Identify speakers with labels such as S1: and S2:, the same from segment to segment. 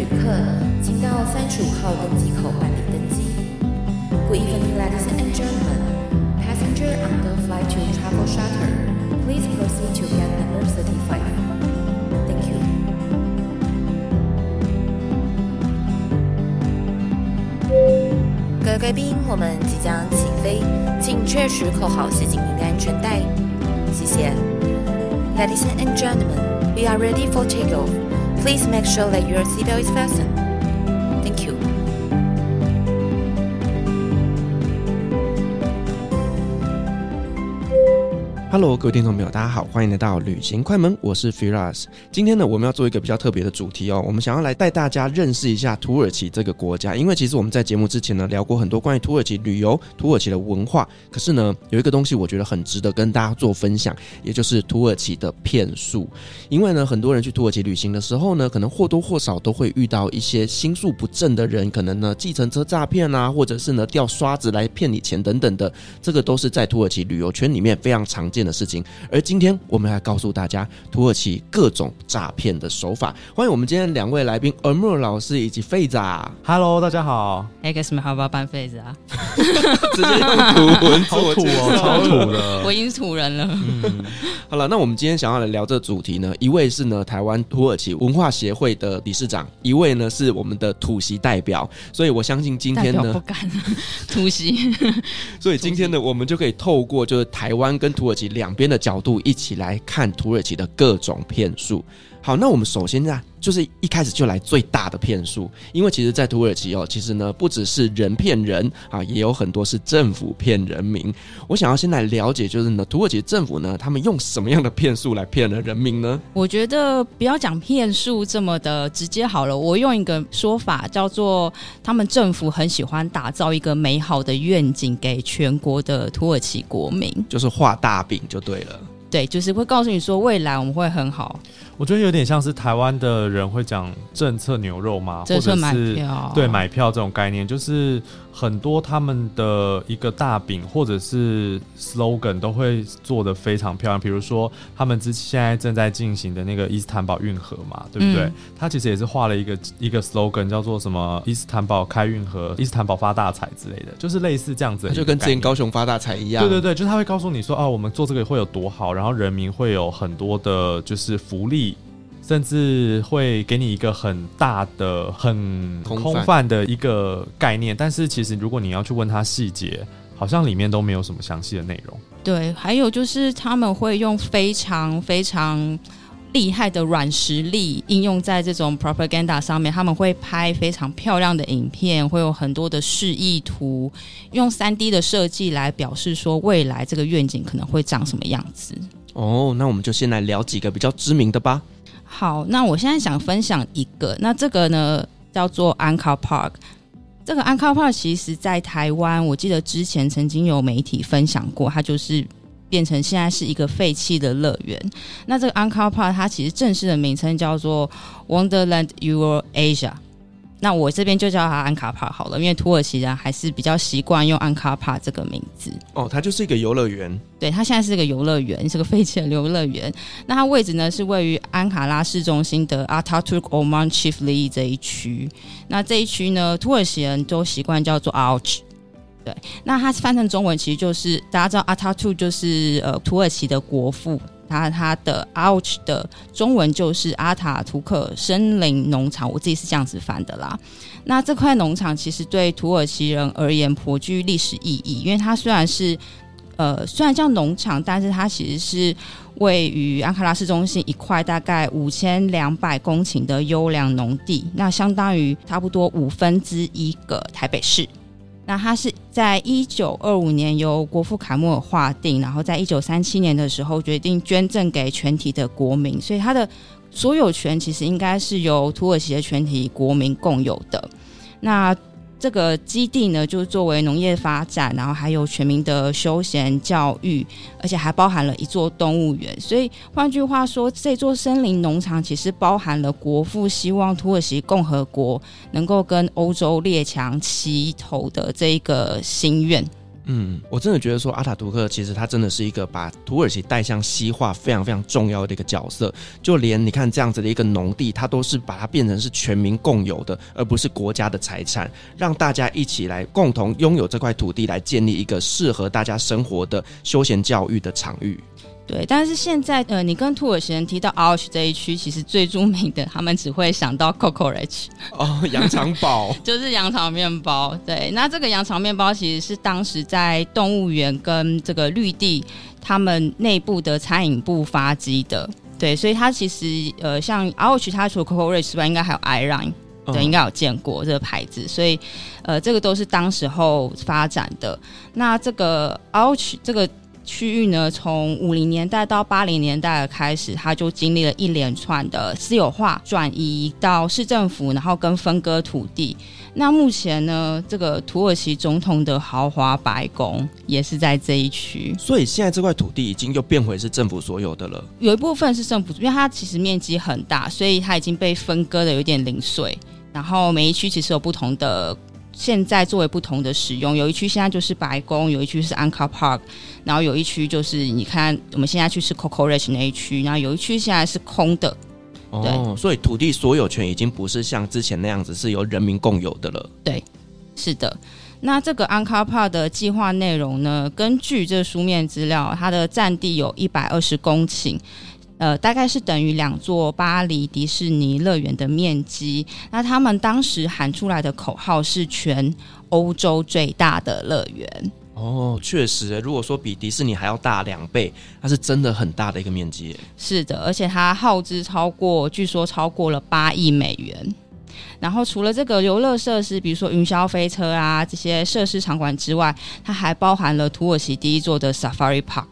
S1: 旅客，请到三十五号登机口办理登机。Good evening, ladies and gentlemen. Passenger on the flight to Travel Charter, please proceed to gate number thirty-five. Thank you. 各位贵宾，我们即将起飞，请确实扣好系紧您的安全带。谢谢。Ladies and gentlemen, we are ready for takeoff. Please make sure that your seatbelt is fastened.
S2: Hello，各位听众朋友，大家好，欢迎来到旅行快门，我是 Firas。今天呢，我们要做一个比较特别的主题哦，我们想要来带大家认识一下土耳其这个国家。因为其实我们在节目之前呢，聊过很多关于土耳其旅游、土耳其的文化。可是呢，有一个东西我觉得很值得跟大家做分享，也就是土耳其的骗术。因为呢，很多人去土耳其旅行的时候呢，可能或多或少都会遇到一些心术不正的人，可能呢，计程车诈骗啊，或者是呢，掉刷子来骗你钱等等的，这个都是在土耳其旅游圈里面非常常见的事情，而今天我们来告诉大家土耳其各种诈骗的手法。欢迎我们今天两位来宾，Amir 老师以及费子。
S3: Hello，大家好。
S4: 哎，干什么？好不好办费子啊？
S2: 直接用土文
S3: 好 土哦，超土的。
S4: 我已经是土人了。
S2: 嗯，好了，那我们今天想要来聊这主题呢，一位是呢台湾土耳其文化协会的理事长，一位呢是我们的土席代表。所以我相信今天呢，
S4: 不敢土席。
S2: 所以今天呢，我们就可以透过就是台湾跟土耳其两边的角度一起来看土耳其的各种骗术。好，那我们首先呢，就是一开始就来最大的骗术，因为其实，在土耳其哦，其实呢，不只是人骗人啊，也有很多是政府骗人民。我想要先来了解，就是呢，土耳其政府呢，他们用什么样的骗术来骗了人民呢？
S4: 我觉得不要讲骗术这么的直接好了，我用一个说法叫做，他们政府很喜欢打造一个美好的愿景给全国的土耳其国民，
S2: 就是画大饼就对了。
S4: 对，就是会告诉你说，未来我们会很好。
S3: 我觉得有点像是台湾的人会讲政策牛肉嘛，
S4: 政策买票，
S3: 或者是对买票这种概念，就是很多他们的一个大饼或者是 slogan 都会做的非常漂亮。比如说，他们之现在正在进行的那个伊斯坦堡运河嘛，对不对？嗯、他其实也是画了一个一个 slogan，叫做什么“伊斯坦堡开运河，伊斯坦堡发大财”之类的，就是类似这样子，
S2: 就跟之前高雄发大财一样。
S3: 对对对，就是他会告诉你说，哦，我们做这个会有多好，然后人民会有很多的，就是福利。甚至会给你一个很大的、很空泛的一个概念，但是其实如果你要去问他细节，好像里面都没有什么详细的内容。
S4: 对，还有就是他们会用非常非常厉害的软实力应用在这种 propaganda 上面，他们会拍非常漂亮的影片，会有很多的示意图，用三 D 的设计来表示说未来这个愿景可能会长什么样子。
S2: 哦，那我们就先来聊几个比较知名的吧。
S4: 好，那我现在想分享一个，那这个呢叫做 Uncle Park。这个 Uncle Park 其实在台湾，我记得之前曾经有媒体分享过，它就是变成现在是一个废弃的乐园。那这个 Uncle Park 它其实正式的名称叫做 Wonderland Euro Asia。那我这边就叫它安卡帕好了，因为土耳其人还是比较习惯用安卡帕这个名字。
S2: 哦，它就是一个游乐园。对，
S4: 它现在是一个游乐园，是个废弃的游乐园。那它位置呢是位于安卡拉市中心的 Ataturk Orman Çiftliği 这一区。那这一区呢，土耳其人都习惯叫做 Arch。对，那它翻成中文其实就是大家知道 Ataturk 就是呃土耳其的国父。它它的 Ouch 的中文就是阿塔图克森林农场，我自己是这样子翻的啦。那这块农场其实对土耳其人而言颇具历史意义，因为它虽然是呃虽然叫农场，但是它其实是位于安卡拉市中心一块大概五千两百公顷的优良农地，那相当于差不多五分之一个台北市。那它是在一九二五年由国父凯末尔划定，然后在一九三七年的时候决定捐赠给全体的国民，所以它的所有权其实应该是由土耳其的全体国民共有的。那这个基地呢，就作为农业发展，然后还有全民的休闲教育，而且还包含了一座动物园。所以换句话说，这座森林农场其实包含了国父希望土耳其共和国能够跟欧洲列强齐头的这一个心愿。
S2: 嗯，我真的觉得说阿塔图克其实他真的是一个把土耳其带向西化非常非常重要的一个角色。就连你看这样子的一个农地，他都是把它变成是全民共有的，而不是国家的财产，让大家一起来共同拥有这块土地，来建立一个适合大家生活的休闲教育的场域。
S4: 对，但是现在呃，你跟土耳其人提到 Ağaç 这一区，其实最著名的，他们只会想到 Cocorich
S2: 哦，羊肠堡，
S4: 就是羊肠面包。对，那这个羊肠面包其实是当时在动物园跟这个绿地他们内部的餐饮部发迹的。对，所以它其实呃，像 Ağaç 它除了 Cocorich 之外，应该还有 Iron 对，应该有见过这个牌子。所以呃，这个都是当时候发展的。那这个 Ağaç 这个。区域呢，从五零年代到八零年代的开始，它就经历了一连串的私有化转移到市政府，然后跟分割土地。那目前呢，这个土耳其总统的豪华白宫也是在这一区，
S2: 所以现在这块土地已经又变回是政府所有的了。
S4: 有一部分是政府，因为它其实面积很大，所以它已经被分割的有点零碎。然后每一区其实有不同的。现在作为不同的使用，有一区现在就是白宫，有一区是 Anka Park，然后有一区就是你看我们现在去吃 Kokoreç 那一区，然后有一区现在是空的。
S2: 哦，对，所以土地所有权已经不是像之前那样子是由人民共有的了。
S4: 对，是的。那这个 Anka Park 的计划内容呢，根据这书面资料，它的占地有一百二十公顷。呃，大概是等于两座巴黎迪士尼乐园的面积。那他们当时喊出来的口号是全欧洲最大的乐园。
S2: 哦，确实，如果说比迪士尼还要大两倍，它是真的很大的一个面积。
S4: 是的，而且它耗资超过，据说超过了八亿美元。然后除了这个游乐设施，比如说云霄飞车啊这些设施场馆之外，它还包含了土耳其第一座的 Safari Park，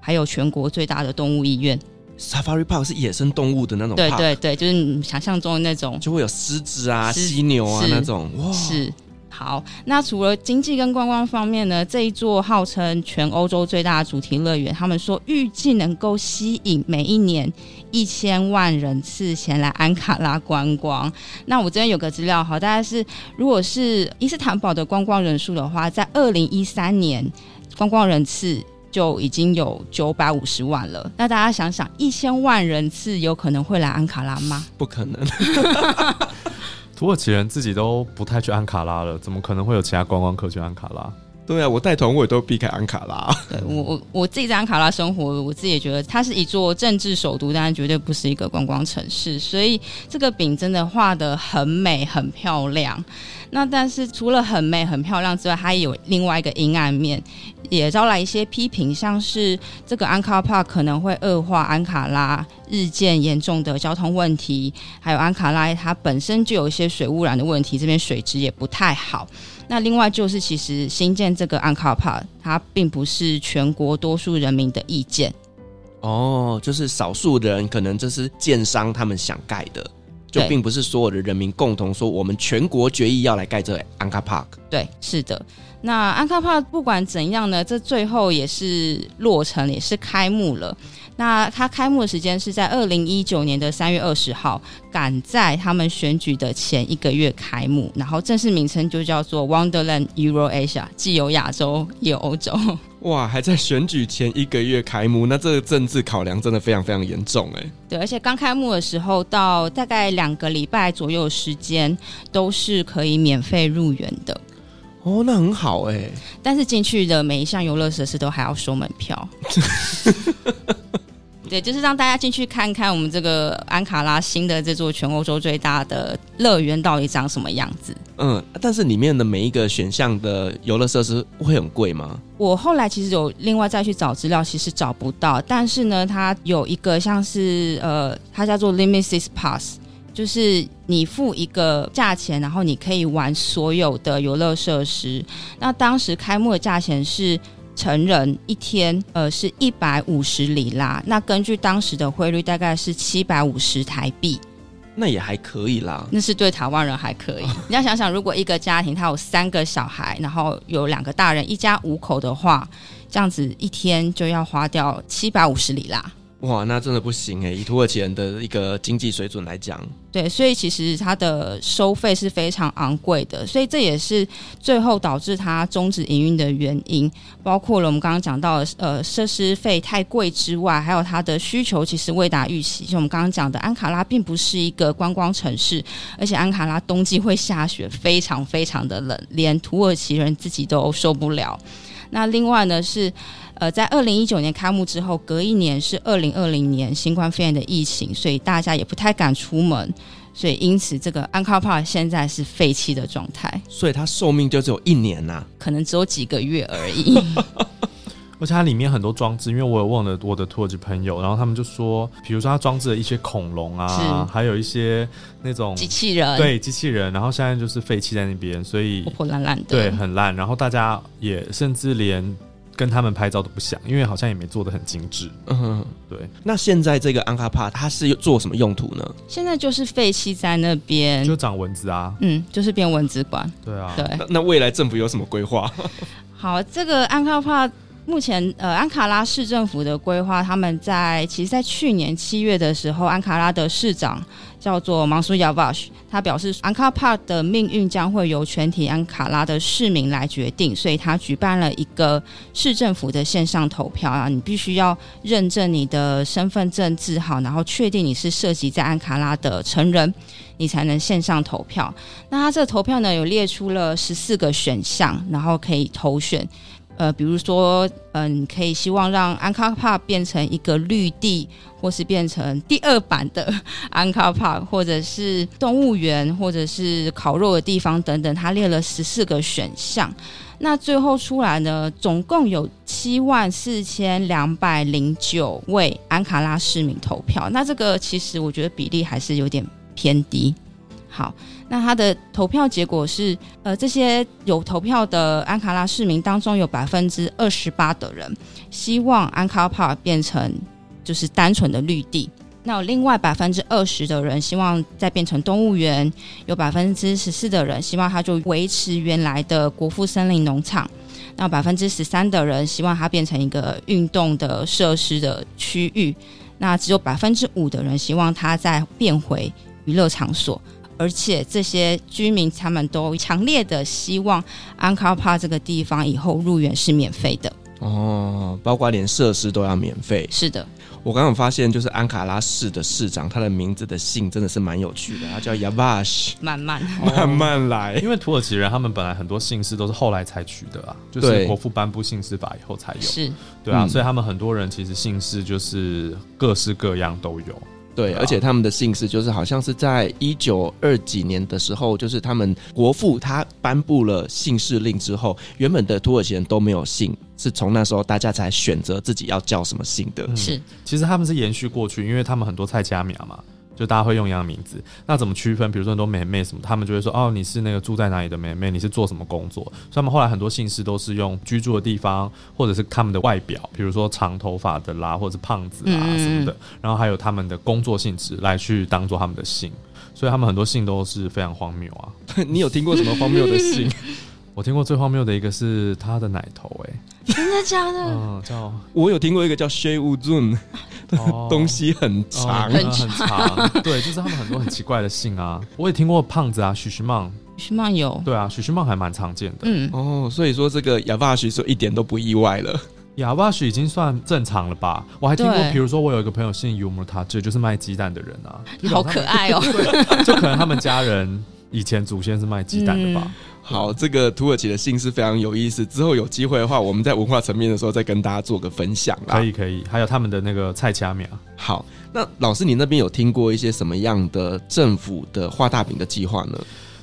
S4: 还有全国最大的动物医院。
S2: Safari Park 是野生动物的那种，
S4: 对对对，就是你想象中的那种，
S2: 就会有狮子啊、犀牛啊那种。哇，
S4: 是好。那除了经济跟观光方面呢，这一座号称全欧洲最大的主题乐园，他们说预计能够吸引每一年一千万人次前来安卡拉观光。那我这边有个资料哈，大概是如果是伊斯坦堡的观光人数的话，在二零一三年观光人次。就已经有九百五十万了。那大家想想，一千万人次有可能会来安卡拉吗？
S2: 不可能。
S3: 土耳其人自己都不太去安卡拉了，怎么可能会有其他观光客去安卡拉？
S2: 对啊，我带团我也都避开安卡拉。
S4: 对我我我自己在安卡拉生活，我自己也觉得它是一座政治首都，但是绝对不是一个观光城市。所以这个饼真的画的很美很漂亮。那但是除了很美很漂亮之外，它也有另外一个阴暗面，也招来一些批评，像是这个安卡帕可能会恶化安卡拉日渐严重的交通问题，还有安卡拉它本身就有一些水污染的问题，这边水质也不太好。那另外就是，其实新建这个安卡帕，它并不是全国多数人民的意见。
S2: 哦，就是少数人，可能这是建商他们想盖的，就并不是所有的人民共同说我们全国决议要来盖这个安卡帕。
S4: 对，是的。那安卡帕不管怎样呢，这最后也是落成，也是开幕了。那它开幕的时间是在二零一九年的三月二十号，赶在他们选举的前一个月开幕，然后正式名称就叫做 Wonderland Euro Asia，既有亚洲也有欧洲。
S2: 哇，还在选举前一个月开幕，那这个政治考量真的非常非常严重哎。
S4: 对，而且刚开幕的时候，到大概两个礼拜左右的时间，都是可以免费入园的。
S2: 哦，那很好哎。
S4: 但是进去的每一项游乐设施都还要收门票。对，就是让大家进去看看我们这个安卡拉新的这座全欧洲最大的乐园到底长什么样子。
S2: 嗯，但是里面的每一个选项的游乐设施会很贵吗？
S4: 我后来其实有另外再去找资料，其实找不到。但是呢，它有一个像是呃，它叫做 Limitless Pass，就是你付一个价钱，然后你可以玩所有的游乐设施。那当时开幕的价钱是。成人一天，呃，是一百五十里拉。那根据当时的汇率，大概是七百五十台币。
S2: 那也还可以啦。
S4: 那是对台湾人还可以。你要想想，如果一个家庭他有三个小孩，然后有两个大人，一家五口的话，这样子一天就要花掉七百五十里拉。
S2: 哇，那真的不行哎！以土耳其人的一个经济水准来讲，
S4: 对，所以其实它的收费是非常昂贵的，所以这也是最后导致它终止营运的原因。包括了我们刚刚讲到，呃，设施费太贵之外，还有它的需求其实未达预期。就我们刚刚讲的，安卡拉并不是一个观光城市，而且安卡拉冬季会下雪，非常非常的冷，连土耳其人自己都受不了。那另外呢是。呃，在二零一九年开幕之后，隔一年是二零二零年新冠肺炎的疫情，所以大家也不太敢出门，所以因此这个安卡拉帕现在是废弃的状态。
S2: 所以它寿命就只有一年呐、啊，
S4: 可能只有几个月而已。
S3: 而且它里面很多装置，因为我有问了我的土耳其朋友，然后他们就说，比如说它装置了一些恐龙啊，还有一些那种
S4: 机器人，
S3: 对机器人，然后现在就是废弃在那边，所以
S4: 破破烂烂的，
S3: 对，很烂。然后大家也甚至连。跟他们拍照都不像，因为好像也没做的很精致。嗯哼，对。
S2: 那现在这个安卡帕它是做什么用途呢？
S4: 现在就是废弃在那边，
S3: 就长蚊子啊。
S4: 嗯，就是变蚊子馆。
S3: 对啊，
S4: 对。
S2: 那，那未来政府有什么规划？
S4: 好，这个安卡帕目前呃，安卡拉市政府的规划，他们在其实，在去年七月的时候，安卡拉的市长。叫做芒苏亚瓦，他表示安卡帕的命运将会由全体安卡拉的市民来决定，所以他举办了一个市政府的线上投票啊，你必须要认证你的身份证字号，然后确定你是涉及在安卡拉的成人，你才能线上投票。那他这个投票呢，有列出了十四个选项，然后可以投选。呃，比如说，嗯、可以希望让安卡帕变成一个绿地，或是变成第二版的 安卡帕，或者是动物园，或者是烤肉的地方等等。他列了十四个选项，那最后出来呢，总共有七万四千两百零九位安卡拉市民投票。那这个其实我觉得比例还是有点偏低。好。那他的投票结果是，呃，这些有投票的安卡拉市民当中，有百分之二十八的人希望安卡帕变成就是单纯的绿地。那有另外百分之二十的人希望再变成动物园，有百分之十四的人希望它就维持原来的国富森林农场。那百分之十三的人希望它变成一个运动的设施的区域。那只有百分之五的人希望它再变回娱乐场所。而且这些居民他们都强烈的希望安卡帕这个地方以后入园是免费的。
S2: 哦，包括连设施都要免费。
S4: 是的，
S2: 我刚刚发现，就是安卡拉市的市长，他的名字的姓真的是蛮有趣的，他叫 Yavash，，
S4: 慢慢。
S2: 慢慢来。
S3: 因为土耳其人他们本来很多姓氏都是后来才取的啊，就是国父颁布姓氏法以后才有，
S4: 是。
S3: 对啊，所以他们很多人其实姓氏就是各式各样都有。
S2: 对，而且他们的姓氏就是好像是在一九二几年的时候，就是他们国父他颁布了姓氏令之后，原本的土耳其人都没有姓，是从那时候大家才选择自己要叫什么姓的。
S3: 嗯、
S4: 是，
S3: 其实他们是延续过去，因为他们很多菜加苗嘛。就大家会用一样的名字，那怎么区分？比如说很多妹妹什么，他们就会说哦，你是那个住在哪里的妹妹，你是做什么工作？所以他们后来很多姓氏都是用居住的地方，或者是他们的外表，比如说长头发的啦，或者是胖子啦什么的，嗯、然后还有他们的工作性质来去当做他们的姓，所以他们很多姓都是非常荒谬啊。
S2: 你有听过什么荒谬的姓？
S3: 我听过最荒谬的一个是他的奶头、欸，哎，
S4: 真的假的？
S3: 嗯，叫
S2: 我有听过一个叫 Shey Uzun，东西很长，
S3: 很长，对，就是他们很多很奇怪的姓啊。我也听过胖子啊，许徐梦，
S4: 许徐梦有，
S3: 对啊，许徐梦还蛮常见的。
S4: 嗯，
S2: 哦，所以说这个哑巴许说一点都不意外了，
S3: 哑巴许已经算正常了吧？我还听过，比如说我有一个朋友姓尤姆塔，这就是卖鸡蛋的人啊，
S4: 好可爱哦，
S3: 就可能他们家人以前祖先是卖鸡蛋的吧。
S2: 好，这个土耳其的姓是非常有意思。之后有机会的话，我们在文化层面的时候再跟大家做个分享啦。
S3: 可以，可以。还有他们的那个菜掐苗。
S2: 好，那老师，你那边有听过一些什么样的政府的画大饼的计划呢？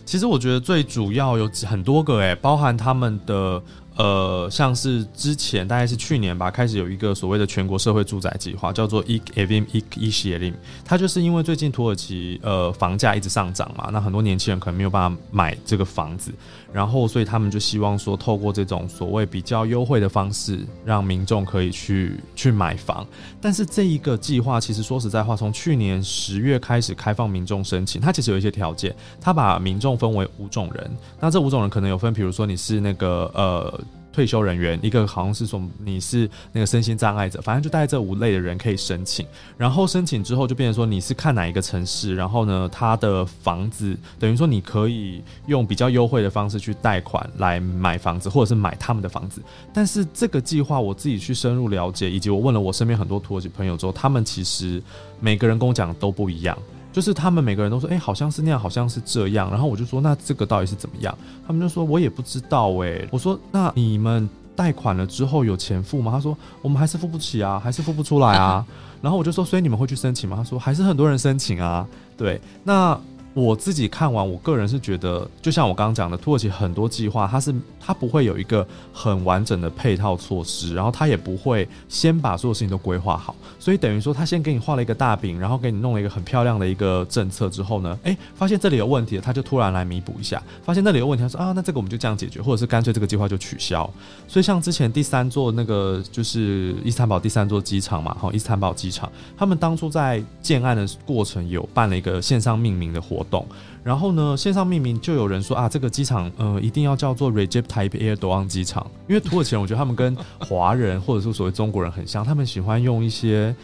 S3: 其实我觉得最主要有很多个，哎，包含他们的。呃，像是之前大概是去年吧，开始有一个所谓的全国社会住宅计划，叫做 Ik Evim Ik Ishelim。它就是因为最近土耳其呃房价一直上涨嘛，那很多年轻人可能没有办法买这个房子，然后所以他们就希望说，透过这种所谓比较优惠的方式，让民众可以去去买房。但是这一个计划其实说实在话，从去年十月开始开放民众申请，它其实有一些条件，它把民众分为五种人。那这五种人可能有分，比如说你是那个呃。退休人员，一个好像是说你是那个身心障碍者，反正就大概这五类的人可以申请。然后申请之后就变成说你是看哪一个城市，然后呢，他的房子等于说你可以用比较优惠的方式去贷款来买房子，或者是买他们的房子。但是这个计划我自己去深入了解，以及我问了我身边很多土耳其朋友之后，他们其实每个人跟我讲都不一样。就是他们每个人都说，哎、好像是那样，好像是这样。然后我就说，那这个到底是怎么样？他们就说，我也不知道哎、我说，那你们贷款了之后有钱付吗？他说，我们还是付不起啊，还是付不出来啊。然后我就说，所以你们会去申请吗？他说，还是很多人申请啊。对，那。我自己看完，我个人是觉得，就像我刚刚讲的，土耳其很多计划，它是它不会有一个很完整的配套措施，然后它也不会先把所有事情都规划好，所以等于说，他先给你画了一个大饼，然后给你弄了一个很漂亮的一个政策之后呢，诶，发现这里有问题了，他就突然来弥补一下；发现那里有问题，他说啊，那这个我们就这样解决，或者是干脆这个计划就取消。所以像之前第三座那个就是伊斯坦堡第三座机场嘛，哈，伊斯坦堡机场，他们当初在建案的过程有办了一个线上命名的活懂。然后呢，线上命名就有人说啊，这个机场呃一定要叫做 Recep Type Air d o a n 机场，因为土耳其人我觉得他们跟华人或者是所谓中国人很像，他们喜欢用一些。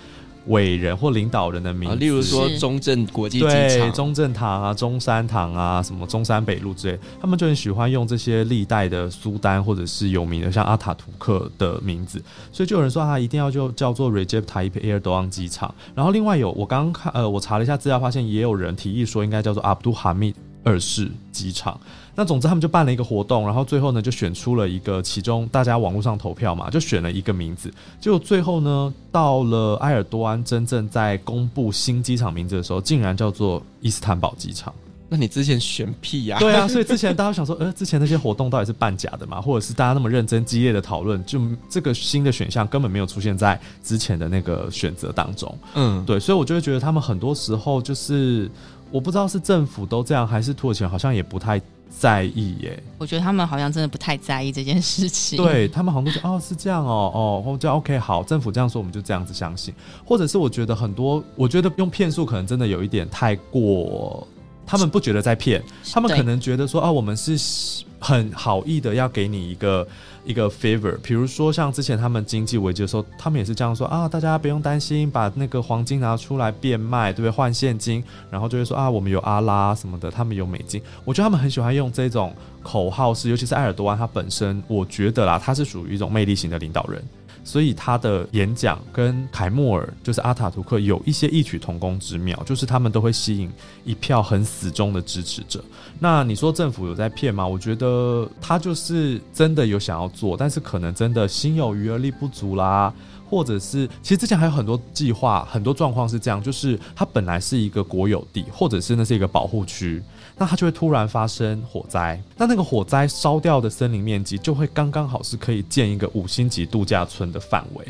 S3: 伟人或领导人的名字，
S2: 例如说中正国际机场、
S3: 对中正堂啊、中山堂啊、什么中山北路之类，他们就很喜欢用这些历代的苏丹或者是有名的像阿塔图克的名字，所以就有人说他一定要就叫做 Recep Tayyip Erdogan 机场。然后另外有我刚刚看呃，我查了一下资料，发现也有人提议说应该叫做 Abdul Hamid 二世机场。那总之，他们就办了一个活动，然后最后呢，就选出了一个，其中大家网络上投票嘛，就选了一个名字。结果最后呢，到了埃尔多安真正在公布新机场名字的时候，竟然叫做伊斯坦堡机场。
S2: 那你之前选屁呀？
S3: 对啊，所以之前大家想说，呃，之前那些活动到底是办假的嘛？或者是大家那么认真激烈的讨论，就这个新的选项根本没有出现在之前的那个选择当中。嗯，对，所以我就会觉得他们很多时候就是，我不知道是政府都这样，还是土耳其好像也不太。在意耶，
S4: 我觉得他们好像真的不太在意这件事情。
S3: 对，他们好像都觉得哦，是这样哦哦，我就 OK 好，政府这样说我们就这样子相信，或者是我觉得很多，我觉得用骗术可能真的有一点太过，他们不觉得在骗，他们可能觉得说啊，我们是很好意的要给你一个。一个 favor，比如说像之前他们经济危机的时候，他们也是这样说啊，大家不用担心，把那个黄金拿出来变卖，对不对？换现金，然后就会说啊，我们有阿拉什么的，他们有美金。我觉得他们很喜欢用这种口号式，尤其是埃尔多安他本身，我觉得啦，他是属于一种魅力型的领导人。所以他的演讲跟凯莫尔就是阿塔图克有一些异曲同工之妙，就是他们都会吸引一票很死忠的支持者。那你说政府有在骗吗？我觉得他就是真的有想要做，但是可能真的心有余而力不足啦，或者是其实之前还有很多计划，很多状况是这样，就是它本来是一个国有地，或者是那是一个保护区。那它就会突然发生火灾，那那个火灾烧掉的森林面积就会刚刚好是可以建一个五星级度假村的
S2: 范围。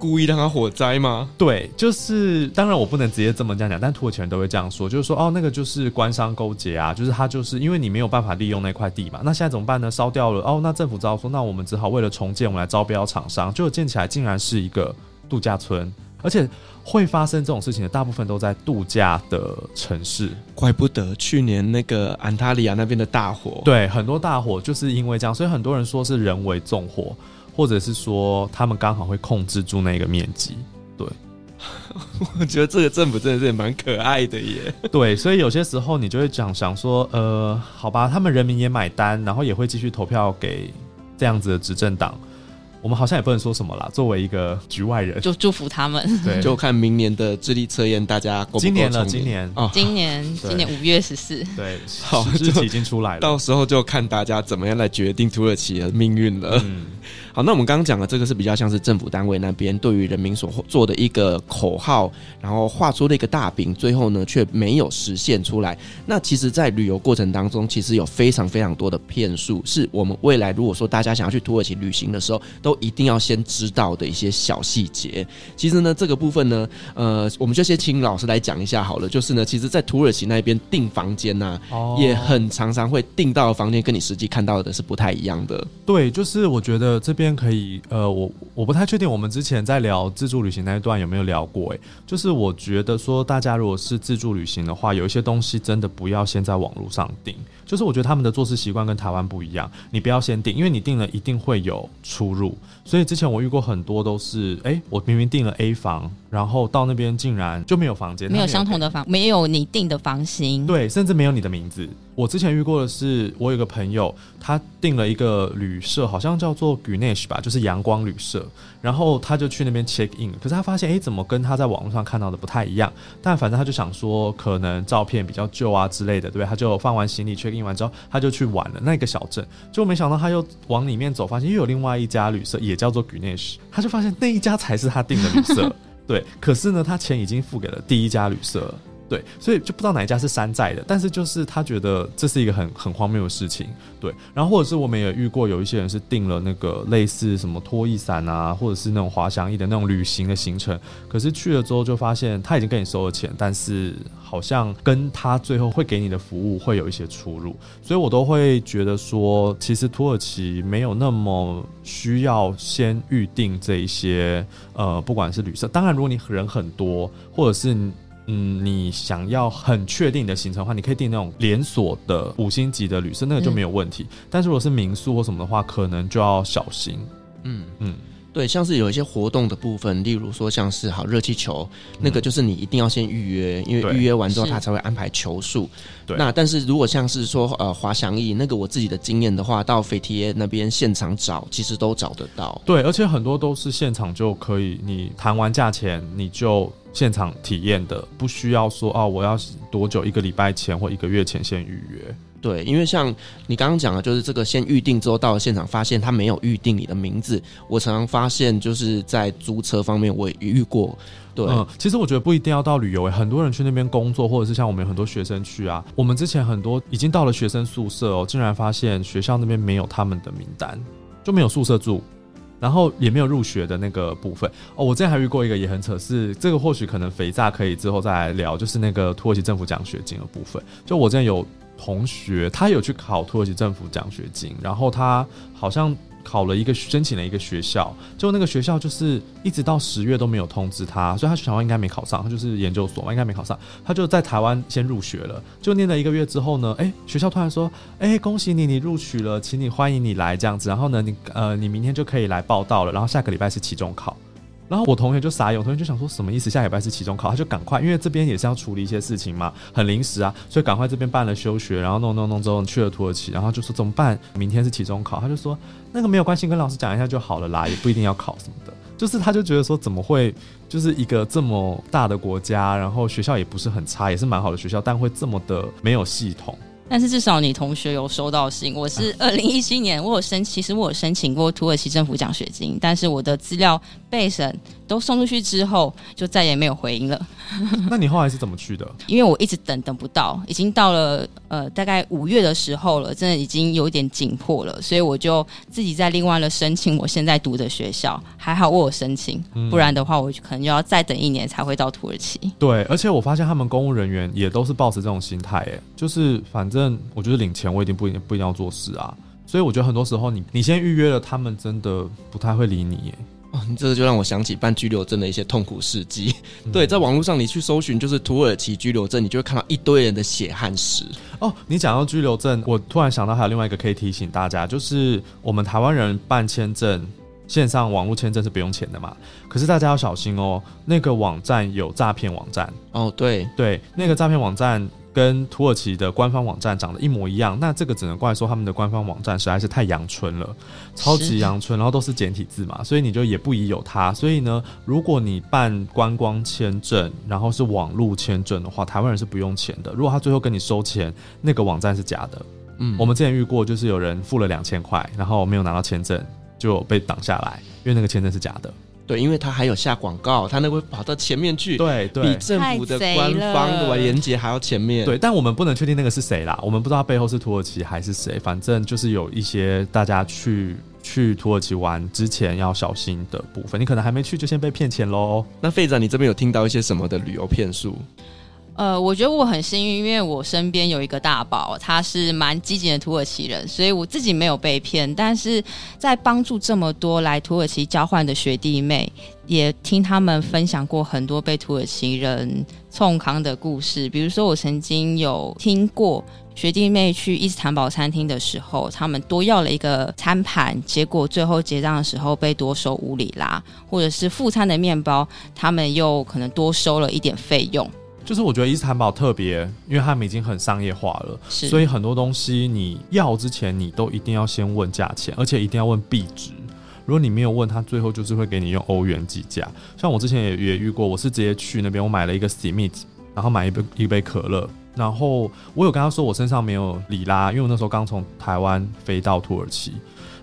S2: 故意让它火灾吗？
S3: 对，就是当然我不能直接这么这样讲，但土耳其人都会这样说，就是说哦，那个就是官商勾结啊，就是他就是因为你没有办法利用那块地嘛，那现在怎么办呢？烧掉了哦，那政府只好说，那我们只好为了重建，我们来招标厂商，结果建起来竟然是一个度假村。而且会发生这种事情的大部分都在度假的城市，
S2: 怪不得去年那个安塔利亚那边的大火，
S3: 对，很多大火就是因为这样，所以很多人说是人为纵火，或者是说他们刚好会控制住那个面积。对，
S2: 我觉得这个政府真的是蛮可爱的耶。
S3: 对，所以有些时候你就会讲想说，呃，好吧，他们人民也买单，然后也会继续投票给这样子的执政党。我们好像也不能说什么啦，作为一个局外人，
S4: 就祝福他们。
S2: 对，就看明年的智力测验，大家够不够
S3: 今年了，今年
S4: 哦，今年今年五月十四，
S3: 对，好，日期已经出来了，
S2: 到时候就看大家怎么样来决定土耳其的命运了。嗯好，那我们刚刚讲的这个是比较像是政府单位那边对于人民所做的一个口号，然后画出了一个大饼，最后呢却没有实现出来。那其实，在旅游过程当中，其实有非常非常多的骗术，是我们未来如果说大家想要去土耳其旅行的时候，都一定要先知道的一些小细节。其实呢，这个部分呢，呃，我们就先请老师来讲一下好了。就是呢，其实，在土耳其那边订房间呢、啊，也很常常会订到的房间跟你实际看到的是不太一样的。
S3: 对，就是我觉。得这边可以，呃，我我不太确定我们之前在聊自助旅行那一段有没有聊过，诶，就是我觉得说大家如果是自助旅行的话，有一些东西真的不要先在网络上订，就是我觉得他们的做事习惯跟台湾不一样，你不要先订，因为你订了一定会有出入，所以之前我遇过很多都是，诶、我明明订了 A 房，然后到那边竟然就没有房间，
S4: 没有相同的房，没有你订的房型，
S3: 对，甚至没有你的名字。我之前遇过的是，我有个朋友，他订了一个旅社，好像叫做 Gunesh 吧，就是阳光旅社。然后他就去那边 check in，可是他发现，哎，怎么跟他在网络上看到的不太一样？但反正他就想说，可能照片比较旧啊之类的，对不对？他就放完行李 check in 完之后，他就去玩了那个小镇。就没想到他又往里面走，发现又有另外一家旅社，也叫做 Gunesh，。他就发现那一家才是他订的旅社，对。可是呢，他钱已经付给了第一家旅社。对，所以就不知道哪一家是山寨的，但是就是他觉得这是一个很很荒谬的事情，对。然后或者是我们也遇过有一些人是订了那个类似什么拖衣伞啊，或者是那种滑翔翼的那种旅行的行程，可是去了之后就发现他已经跟你收了钱，但是好像跟他最后会给你的服务会有一些出入，所以我都会觉得说，其实土耳其没有那么需要先预定这一些呃，不管是旅社，当然如果你人很多，或者是。嗯，你想要很确定的行程的话，你可以订那种连锁的五星级的旅社，那个就没有问题。嗯、但是如果是民宿或什么的话，可能就要小心。嗯嗯。
S2: 对，像是有一些活动的部分，例如说像是好热气球，嗯、那个就是你一定要先预约，因为预约完之后他才会安排球数。对。那但是如果像是说呃滑翔翼，那个我自己的经验的话，到斐提耶那边现场找，其实都找得到。
S3: 对，而且很多都是现场就可以，你谈完价钱你就现场体验的，不需要说哦我要多久一个礼拜前或一个月前先预约。
S2: 对，因为像你刚刚讲的，就是这个先预定之后到了现场，发现他没有预定你的名字。我常常发现，就是在租车方面，我也遇过。对，
S3: 嗯，其实我觉得不一定要到旅游，很多人去那边工作，或者是像我们有很多学生去啊。我们之前很多已经到了学生宿舍哦，竟然发现学校那边没有他们的名单，就没有宿舍住，然后也没有入学的那个部分哦。我之前还遇过一个也很扯，是这个或许可能肥皂可以之后再来聊，就是那个土耳其政府奖学金的部分。就我之前有。同学，他有去考土耳其政府奖学金，然后他好像考了一个申请了一个学校，就那个学校就是一直到十月都没有通知他，所以他学校应该没考上，他就是研究所嘛，应该没考上，他就在台湾先入学了，就念了一个月之后呢，哎，学校突然说，哎，恭喜你，你录取了，请你欢迎你来这样子，然后呢，你呃，你明天就可以来报到了，然后下个礼拜是期中考。然后我同学就傻眼，我同学就想说什么意思？下礼拜是期中考，他就赶快，因为这边也是要处理一些事情嘛，很临时啊，所以赶快这边办了休学，然后弄弄弄之后去了土耳其，然后就说怎么办？明天是期中考，他就说那个没有关系，跟老师讲一下就好了啦，也不一定要考什么的。就是他就觉得说怎么会，就是一个这么大的国家，然后学校也不是很差，也是蛮好的学校，但会这么的没有系统。
S4: 但是至少你同学有收到信。我是二零一七年，我有申，其实我有申请过土耳其政府奖学金，但是我的资料备审都送出去之后，就再也没有回音了。
S3: 那你后来是怎么去的？
S4: 因为我一直等等不到，已经到了呃大概五月的时候了，真的已经有一点紧迫了，所以我就自己在另外的申请我现在读的学校。还好我有申请，不然的话我可能就要再等一年才会到土耳其。
S3: 对，而且我发现他们公务人员也都是抱持这种心态，哎，就是反正。我觉得领钱我一定不一定不一定要做事啊，所以我觉得很多时候你你先预约了，他们真的不太会理你耶。
S2: 哦，你这个就让我想起办居留证的一些痛苦事迹。嗯、对，在网络上你去搜寻就是土耳其居留证，你就会看到一堆人的血汗史。
S3: 哦，你讲到居留证，我突然想到还有另外一个可以提醒大家，就是我们台湾人办签证，线上网络签证是不用钱的嘛？可是大家要小心哦，那个网站有诈骗网站。
S2: 哦，对
S3: 对，那个诈骗网站。跟土耳其的官方网站长得一模一样，那这个只能怪说他们的官方网站实在是太阳春了，超级阳春，然后都是简体字嘛，所以你就也不宜有它。所以呢，如果你办观光签证，然后是网路签证的话，台湾人是不用钱的。如果他最后跟你收钱，那个网站是假的。嗯，我们之前遇过，就是有人付了两千块，然后没有拿到签证就被挡下来，因为那个签证是假的。
S2: 对，因为他还有下广告，他那会跑到前面去，
S3: 对对，
S2: 比政府的官方的连接还要前面。
S3: 对，但我们不能确定那个是谁啦，我们不知道背后是土耳其还是谁，反正就是有一些大家去去土耳其玩之前要小心的部分。你可能还没去就先被骗钱喽。
S2: 那费长，你这边有听到一些什么的旅游骗术？
S4: 呃，我觉得我很幸运，因为我身边有一个大宝，他是蛮积极的土耳其人，所以我自己没有被骗。但是在帮助这么多来土耳其交换的学弟妹，也听他们分享过很多被土耳其人冲康的故事。比如说，我曾经有听过学弟妹去伊斯坦堡餐厅的时候，他们多要了一个餐盘，结果最后结账的时候被多收五里拉，或者是副餐的面包，他们又可能多收了一点费用。
S3: 就是我觉得伊斯坦堡特别，因为他们已经很商业化了，所以很多东西你要之前，你都一定要先问价钱，而且一定要问币值。如果你没有问他，最后就是会给你用欧元计价。像我之前也也遇过，我是直接去那边，我买了一个 simit，然后买一杯一杯可乐，然后我有跟他说我身上没有里拉，因为我那时候刚从台湾飞到土耳其。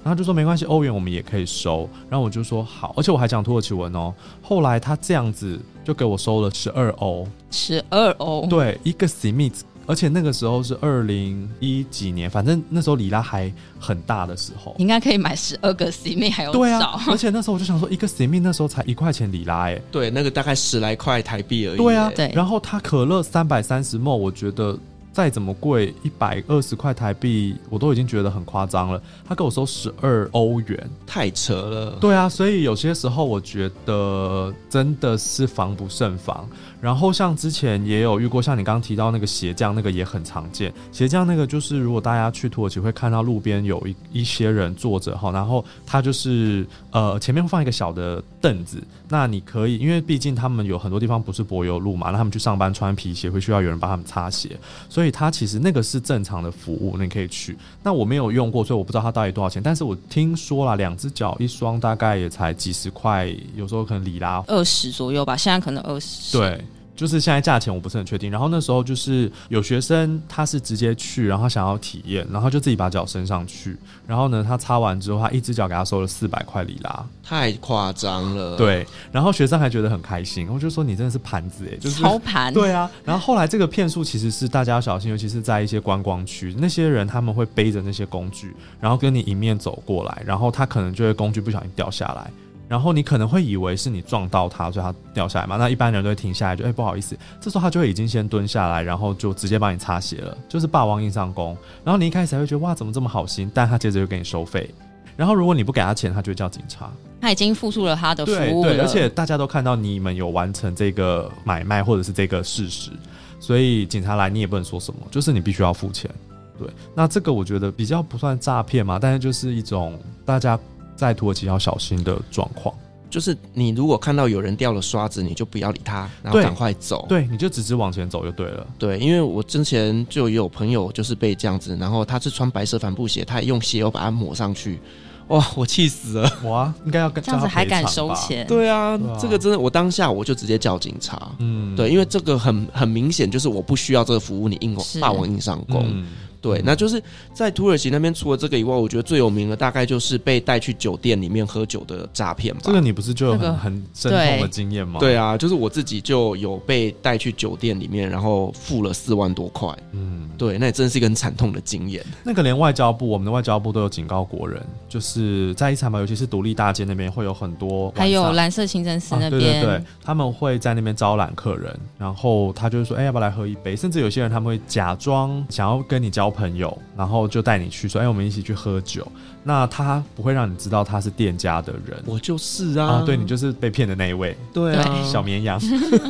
S3: 然后就说没关系，欧元我们也可以收。然后我就说好，而且我还讲土耳其文哦。后来他这样子就给我收了十二欧，
S4: 十二欧，
S3: 对，一个 simit，而且那个时候是二零一几年，反正那时候里拉还很大的时候，
S4: 应该可以买十二个 simit 还有少。
S3: 对啊，而且那时候我就想说，一个 simit 那时候才一块钱里拉哎，
S2: 对，那个大概十来块台币而已。
S3: 对啊，
S4: 对。
S3: 然后他可乐三百三十 ml，我觉得。再怎么贵，一百二十块台币，我都已经觉得很夸张了。他跟我收十二欧元，
S2: 太扯了。
S3: 对啊，所以有些时候我觉得真的是防不胜防。然后像之前也有遇过，像你刚刚提到那个鞋匠，那个也很常见。鞋匠那个就是，如果大家去土耳其会看到路边有一一些人坐着哈，然后他就是呃前面会放一个小的凳子，那你可以，因为毕竟他们有很多地方不是柏油路嘛，那他们去上班穿皮鞋会需要有人帮他们擦鞋，所以他其实那个是正常的服务，你可以去。那我没有用过，所以我不知道他到底多少钱，但是我听说了，两只脚一双大概也才几十块，有时候可能里拉
S4: 二十左右吧，现在可能二十。
S3: 对。就是现在价钱我不是很确定，然后那时候就是有学生他是直接去，然后想要体验，然后就自己把脚伸上去，然后呢他擦完之后，他一只脚给他收了四百块里拉，
S2: 太夸张了。
S3: 对，然后学生还觉得很开心，我就说你真的是盘子哎，就是
S4: 操盘。
S3: 对啊，然后后来这个骗术其实是大家要小心，尤其是在一些观光区，那些人他们会背着那些工具，然后跟你迎面走过来，然后他可能就会工具不小心掉下来。然后你可能会以为是你撞到他，所以他掉下来嘛。那一般人都会停下来，就哎、欸、不好意思。这时候他就会已经先蹲下来，然后就直接帮你擦鞋了，就是霸王硬上弓。然后你一开始还会觉得哇怎么这么好心，但他接着就给你收费。然后如果你不给他钱，他就会叫警察。
S4: 他已经付出了他的服务。
S3: 对对，而且大家都看到你们有完成这个买卖或者是这个事实，所以警察来你也不能说什么，就是你必须要付钱。对，那这个我觉得比较不算诈骗嘛，但是就是一种大家。在土耳其要小心的状况，
S2: 就是你如果看到有人掉了刷子，你就不要理他，然后赶快走。
S3: 对，对，你就直直往前走就对了。
S2: 对，因为我之前就有朋友就是被这样子，然后他是穿白色帆布鞋，他也用鞋油把它抹上去，哇，我气死了！
S3: 哇，应该要跟
S4: 这样子还敢收钱？
S2: 对啊，对啊，这个真的，我当下我就直接叫警察。嗯，对，因为这个很很明显就是我不需要这个服务，你硬霸王硬上弓。对，那就是在土耳其那边，除了这个以外，我觉得最有名的大概就是被带去酒店里面喝酒的诈骗吧。
S3: 这个你不是就有很、很深痛的经验吗？
S2: 对啊，就是我自己就有被带去酒店里面，然后付了四万多块。嗯，对，那也真是一个很惨痛的经验。
S3: 那个连外交部，我们的外交部都有警告国人，就是在伊斯坦堡，尤其是独立大街那边，会有很多，
S4: 还有蓝色清真寺那边、啊，对对对，
S3: 他们会在那边招揽客人，然后他就是说，哎，要不要来喝一杯？甚至有些人他们会假装想要跟你交朋友，然后。就带你去说，哎，我们一起去喝酒。那他不会让你知道他是店家的人，
S2: 我就是啊，
S3: 啊对，你就是被骗的那一位，
S2: 对啊，
S3: 小绵羊。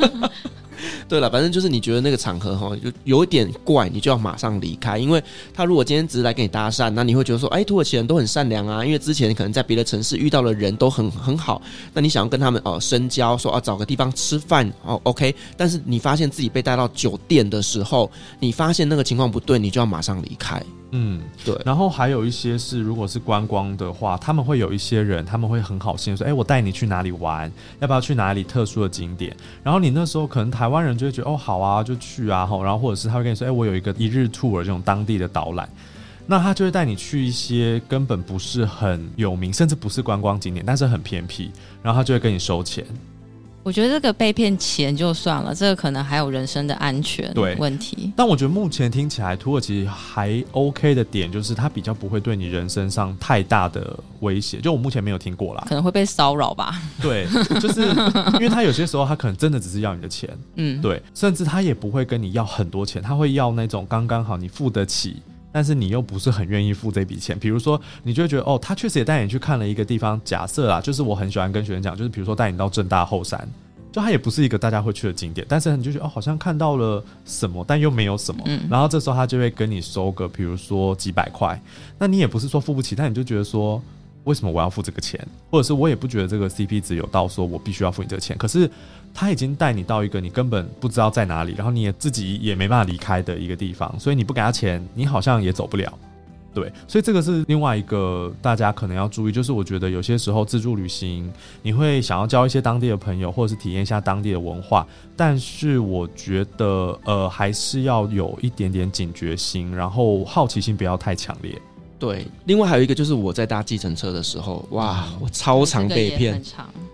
S2: 对了，反正就是你觉得那个场合哈，就有一点怪，你就要马上离开。因为他如果今天只是来跟你搭讪，那你会觉得说，哎，土耳其人都很善良啊。因为之前可能在别的城市遇到的人都很很好，那你想要跟他们哦深交，说啊找个地方吃饭哦，OK。但是你发现自己被带到酒店的时候，你发现那个情况不对，你就要马上离开。
S3: 嗯，对。然后还有一些是，如果是观光的话，他们会有一些人，他们会很好心说，哎，我带你去哪里玩，要不要去哪里特殊的景点？然后你那时候可能台湾人就会觉得，哦，好啊，就去啊。然后或者是他会跟你说，哎，我有一个一日 tour 这种当地的导览，那他就会带你去一些根本不是很有名，甚至不是观光景点，但是很偏僻，然后他就会跟你收钱。
S4: 我觉得这个被骗钱就算了，这个可能还有人身的安全问题。
S3: 但我觉得目前听起来土耳其还 OK 的点，就是它比较不会对你人身上太大的威胁。就我目前没有听过啦，
S4: 可能会被骚扰吧？
S3: 对，就是 因为他有些时候他可能真的只是要你的钱，嗯，对，甚至他也不会跟你要很多钱，他会要那种刚刚好你付得起。但是你又不是很愿意付这笔钱，比如说你就会觉得哦，他确实也带你去看了一个地方。假设啊，就是我很喜欢跟学生讲，就是比如说带你到正大后山，就它也不是一个大家会去的景点，但是你就觉得哦，好像看到了什么，但又没有什么。嗯。然后这时候他就会跟你收个，比如说几百块，那你也不是说付不起，但你就觉得说，为什么我要付这个钱？或者是我也不觉得这个 CP 值有到说我必须要付你这个钱，可是。他已经带你到一个你根本不知道在哪里，然后你也自己也没办法离开的一个地方，所以你不给他钱，你好像也走不了。对，所以这个是另外一个大家可能要注意，就是我觉得有些时候自助旅行，你会想要交一些当地的朋友，或者是体验一下当地的文化，但是我觉得呃还是要有一点点警觉心，然后好奇心不要太强烈。
S2: 对，另外还有一个就是我在搭计程车的时候，哇，我超常被骗，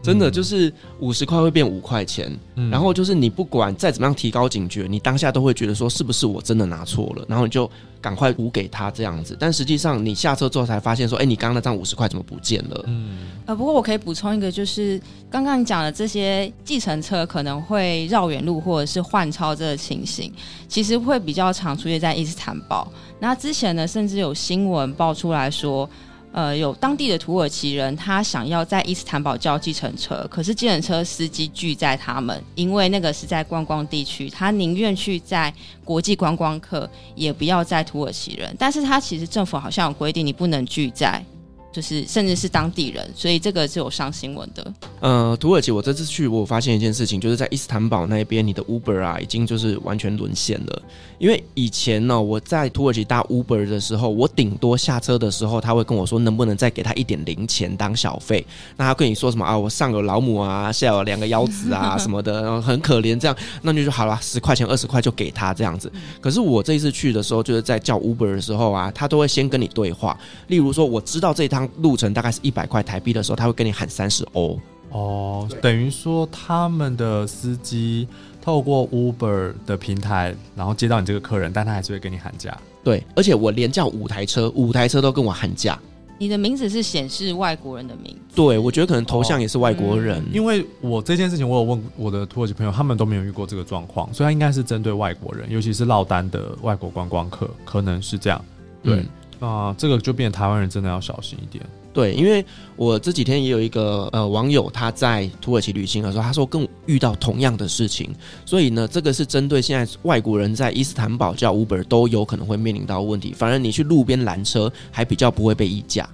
S2: 真的就是五十块会变五块钱，嗯，然后就是你不管再怎么样提高警觉，你当下都会觉得说是不是我真的拿错了，然后你就。赶快补给他这样子，但实际上你下车之后才发现说，哎、欸，你刚刚那张五十块怎么不见了？嗯，
S4: 呃，不过我可以补充一个，就是刚刚你讲的这些计程车可能会绕远路或者是换超这个情形，其实会比较常出现在伊斯坦堡。那之前呢，甚至有新闻爆出来说。呃，有当地的土耳其人，他想要在伊斯坦堡叫计程车，可是计程车司机拒载他们，因为那个是在观光地区，他宁愿去在国际观光客，也不要载土耳其人。但是他其实政府好像有规定，你不能拒载。就是甚至是当地人，所以这个是有上新闻的。
S2: 呃，土耳其，我这次去，我发现一件事情，就是在伊斯坦堡那边，你的 Uber 啊，已经就是完全沦陷了。因为以前呢，我在土耳其搭 Uber 的时候，我顶多下车的时候，他会跟我说，能不能再给他一点零钱当小费？那他跟你说什么啊？我上有老母啊，下有两个腰子啊 什么的，然后很可怜这样，那你就说好了，十块钱、二十块就给他这样子。可是我这一次去的时候，就是在叫 Uber 的时候啊，他都会先跟你对话，例如说，我知道这一趟。路程大概是一百块台币的时候，他会跟你喊三十欧。
S3: 哦，等于说他们的司机透过 Uber 的平台，然后接到你这个客人，但他还是会跟你喊价。
S2: 对，而且我连叫五台车，五台车都跟我喊价。
S4: 你的名字是显示外国人的名字？
S2: 对，我觉得可能头像也是外国人。哦嗯。
S3: 因为我这件事情，我有问我的土耳其朋友，他们都没有遇过这个状况，所以他应该是针对外国人，尤其是落单的外国观光客，可能是这样。对。嗯啊，这个就变台湾人真的要小心一点。
S2: 对，因为我这几天也有一个呃网友他在土耳其旅行的时候，他说跟我遇到同样的事情，所以呢，这个是针对现在外国人在伊斯坦堡叫 Uber 都有可能会面临到问题。反而你去路边拦车还比较不会被议价。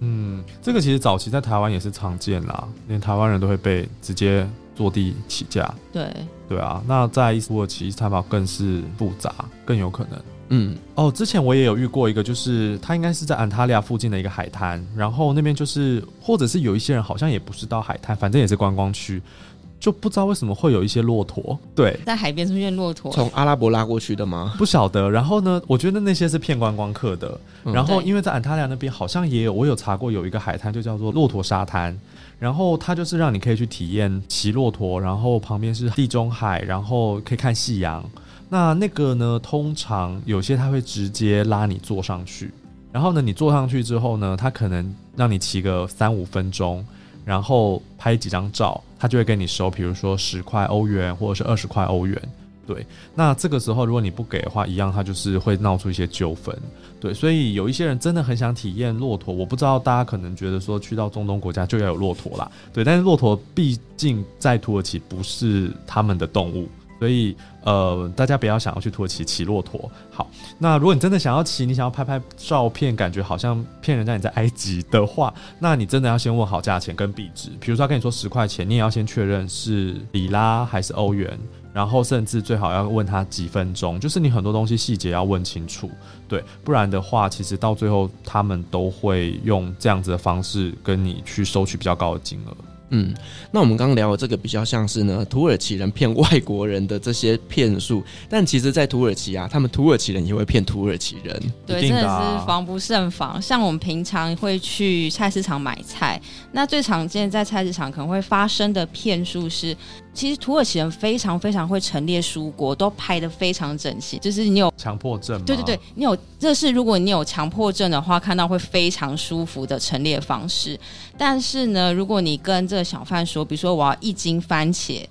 S3: 嗯，这个其实早期在台湾也是常见啦，连台湾人都会被直接坐地起价。
S4: 对，
S3: 对啊，那在土耳其伊斯坦堡更是复杂，更有可能。
S2: 嗯
S3: 哦，之前我也有遇过一个，就是他应该是在安塔利亚附近的一个海滩，然后那边就是，或者是有一些人好像也不是到海滩，反正也是观光区，就不知道为什么会有一些骆驼，对，
S4: 在海边出现骆驼，
S2: 从阿拉伯拉过去的吗？
S3: 不晓得。然后呢，我觉得那些是骗观光客的。然后因为在安塔利亚那边好像也有，我有查过有一个海滩就叫做骆驼沙滩，然后它就是让你可以去体验骑骆驼，然后旁边是地中海，然后可以看夕阳。那那个呢？通常有些他会直接拉你坐上去，然后呢，你坐上去之后呢，他可能让你骑个三五分钟，然后拍几张照，他就会跟你收，比如说十块欧元或者是二十块欧元。对，那这个时候如果你不给的话，一样他就是会闹出一些纠纷。对，所以有一些人真的很想体验骆驼，我不知道大家可能觉得说去到中东国家就要有骆驼啦。对，但是骆驼毕竟在土耳其不是他们的动物。所以，呃，大家不要想要去土耳其骑骆驼。好，那如果你真的想要骑，你想要拍拍照片，感觉好像骗人家你在埃及的话，那你真的要先问好价钱跟币值。比如说他跟你说十块钱，你也要先确认是里拉还是欧元，然后甚至最好要问他几分钟，就是你很多东西细节要问清楚，对，不然的话，其实到最后他们都会用这样子的方式跟你去收取比较高的金额。
S2: 嗯，那我们刚刚聊的这个比较像是呢，土耳其人骗外国人的这些骗术，但其实，在土耳其啊，他们土耳其人也会骗土耳其人，
S4: 对，真的是防不胜防。像我们平常会去菜市场买菜，那最常见在菜市场可能会发生的骗术是，其实土耳其人非常非常会陈列蔬果，都排的非常整齐，就是你有
S3: 强迫症吗？
S4: 对对对，你有，这是如果你有强迫症的话，看到会非常舒服的陈列方式。但是呢，如果你跟这个小贩说，比如说我要一斤番茄。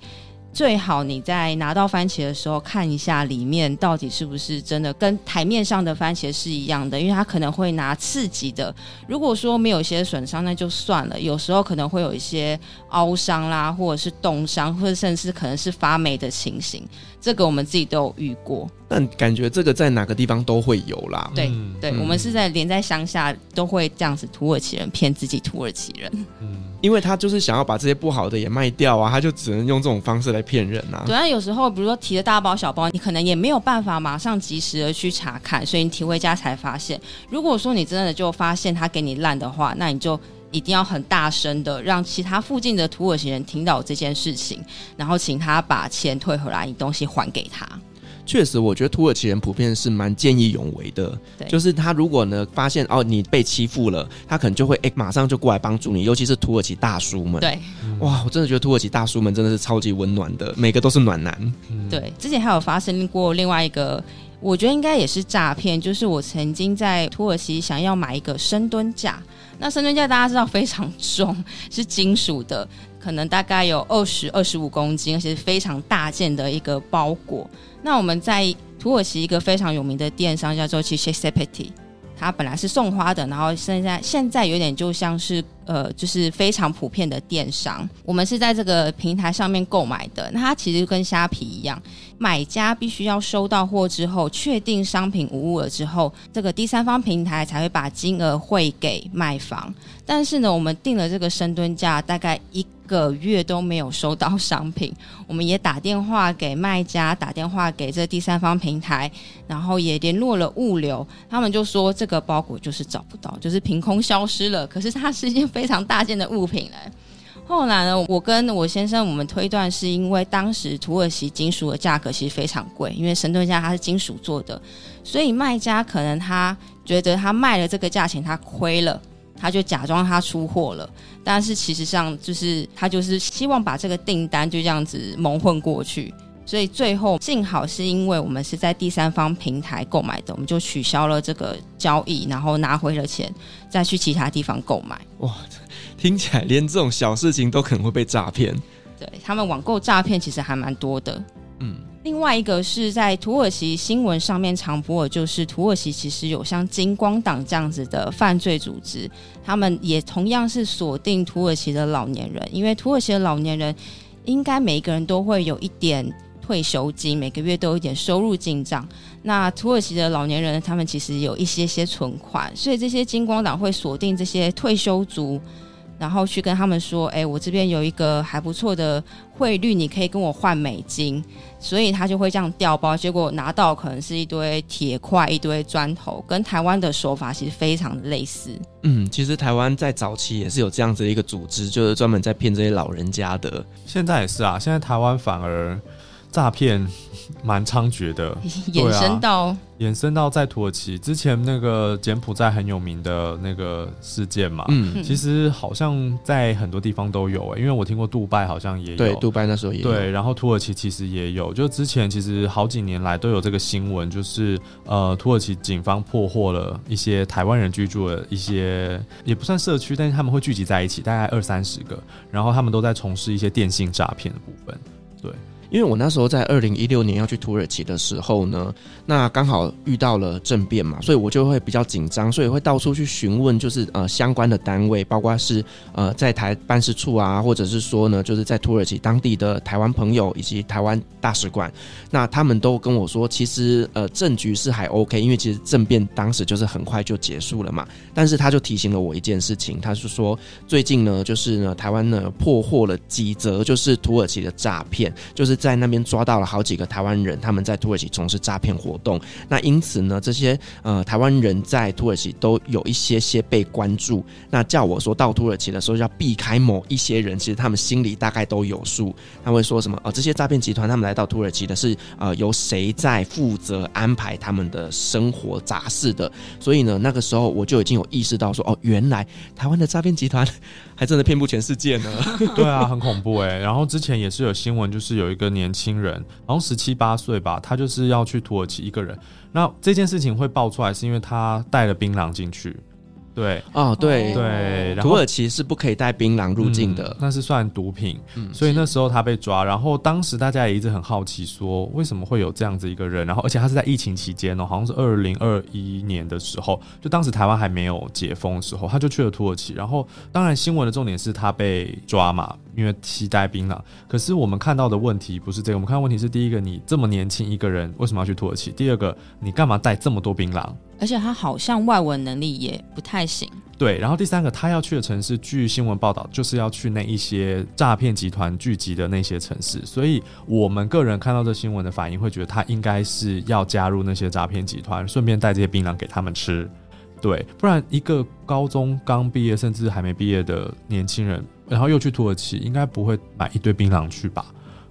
S4: 最好你在拿到番茄的时候看一下里面到底是不是真的跟台面上的番茄是一样的，因为它可能会拿刺激的。如果说没有一些损伤，那就算了。有时候可能会有一些凹伤啦，或者是冻伤，或者甚至可能是发霉的情形。这个我们自己都有遇过。
S2: 但感觉这个在哪个地方都会有啦。
S4: 对对，嗯、我们是在连在乡下都会这样子，土耳其人骗自己土耳其人。
S2: 嗯，因为他就是想要把这些不好的也卖掉啊，他就只能用这种方式来骗人啊。
S4: 对啊，有时候比如说提着大包小包，你可能也没有办法马上及时的去查看，所以你提回家才发现。如果说你真的就发现他给你烂的话，那你就一定要很大声的让其他附近的土耳其人听到这件事情，然后请他把钱退回来，你东西还给他。
S2: 确实，我觉得土耳其人普遍是蛮见义勇为的。对，就是他如果呢发现哦你被欺负了，他可能就会哎马上就过来帮助你。尤其是土耳其大叔们。
S4: 对，
S2: 哇，我真的觉得土耳其大叔们真的是超级温暖的，每个都是暖男。
S4: 对，之前还有发生过另外一个，我觉得应该也是诈骗，就是我曾经在土耳其想要买一个深蹲架，那深蹲架大家知道非常重，是金属的，可能大概有二十二十五公斤，而且是非常大件的一个包裹。那我们在土耳其一个非常有名的电商叫做 c h i s e p e t i 它本来是送花的，然后现在现在有点就像是呃，就是非常普遍的电商。我们是在这个平台上面购买的，那它其实跟虾皮一样，买家必须要收到货之后，确定商品无误了之后，这个第三方平台才会把金额汇给卖方。但是呢，我们订了这个深蹲架，大概一。个月都没有收到商品，我们也打电话给卖家，打电话给这第三方平台，然后也联络了物流，他们就说这个包裹就是找不到，就是凭空消失了。可是它是一件非常大件的物品嘞。后来呢，我跟我先生我们推断是因为当时土耳其金属的价格其实非常贵，因为神盾架它是金属做的，所以卖家可能他觉得他卖了这个价钱他亏了。他就假装他出货了，但是其实上就是他就是希望把这个订单就这样子蒙混过去，所以最后幸好是因为我们是在第三方平台购买的，我们就取消了这个交易，然后拿回了钱，再去其他地方购买。
S2: 哇，听起来连这种小事情都可能会被诈骗。
S4: 对，他们网购诈骗其实还蛮多的。
S2: 嗯。
S4: 另外一个是在土耳其新闻上面常播的，就是土耳其其实有像金光党这样子的犯罪组织，他们也同样是锁定土耳其的老年人，因为土耳其的老年人应该每一个人都会有一点退休金，每个月都有一点收入进账。那土耳其的老年人，他们其实有一些些存款，所以这些金光党会锁定这些退休族。然后去跟他们说：“哎，我这边有一个还不错的汇率，你可以跟我换美金。”所以他就会这样调包，结果拿到可能是一堆铁块、一堆砖头，跟台湾的手法其实非常的类似。
S2: 嗯，其实台湾在早期也是有这样子的一个组织，就是专门在骗这些老人家的。
S3: 现在也是啊，现在台湾反而。诈骗蛮猖獗的，
S4: 延伸到、
S3: 啊、延伸到在土耳其之前那个柬埔寨很有名的那个事件嘛，嗯，其实好像在很多地方都有诶、欸，因为我听过杜拜好像也有，
S2: 对，杜拜那时候也有，
S3: 对，然后土耳其其实也有，就之前其实好几年来都有这个新闻，就是呃，土耳其警方破获了一些台湾人居住的一些也不算社区，但是他们会聚集在一起，大概二三十个，然后他们都在从事一些电信诈骗的部分，对。
S2: 因为我那时候在二零一六年要去土耳其的时候呢，那刚好遇到了政变嘛，所以我就会比较紧张，所以会到处去询问，就是呃相关的单位，包括是呃在台办事处啊，或者是说呢，就是在土耳其当地的台湾朋友以及台湾大使馆，那他们都跟我说，其实呃政局是还 OK，因为其实政变当时就是很快就结束了嘛，但是他就提醒了我一件事情，他是说最近呢，就是呢台湾呢破获了几则就是土耳其的诈骗，就是。在那边抓到了好几个台湾人，他们在土耳其从事诈骗活动。那因此呢，这些呃台湾人在土耳其都有一些些被关注。那叫我说到土耳其的时候要避开某一些人，其实他们心里大概都有数。他会说什么？哦，这些诈骗集团他们来到土耳其的是呃由谁在负责安排他们的生活杂事的？所以呢，那个时候我就已经有意识到说，哦，原来台湾的诈骗集团还真的遍布全世界呢。
S3: 对啊，很恐怖哎。然后之前也是有新闻，就是有一个年轻人，好像十七八岁吧，他就是要去土耳其一个人。那这件事情会爆出来，是因为他带了槟榔进去。对，
S2: 哦，对
S3: 对，
S2: 土耳其是不可以带槟榔入境的，
S3: 嗯，那是算毒品。嗯，所以那时候他被抓，然后当时大家也一直很好奇，说为什么会有这样子一个人？然后而且他是在疫情期间哦，好像是二零二一年的时候，就当时台湾还没有解封的时候，他就去了土耳其。然后当然新闻的重点是他被抓嘛，因为期待槟榔。可是我们看到的问题不是这个，我们看到问题是第一个，你这么年轻一个人为什么要去土耳其？第二个，你干嘛带这么多槟榔？
S4: 而且他好像外文能力也不太行。
S3: 对，然后第三个，他要去的城市，据新闻报道，就是要去那一些诈骗集团聚集的那些城市。所以，我们个人看到这新闻的反应，会觉得他应该是要加入那些诈骗集团，顺便带这些槟榔给他们吃。对，不然一个高中刚毕业甚至还没毕业的年轻人，然后又去土耳其，应该不会买一堆槟榔去吧？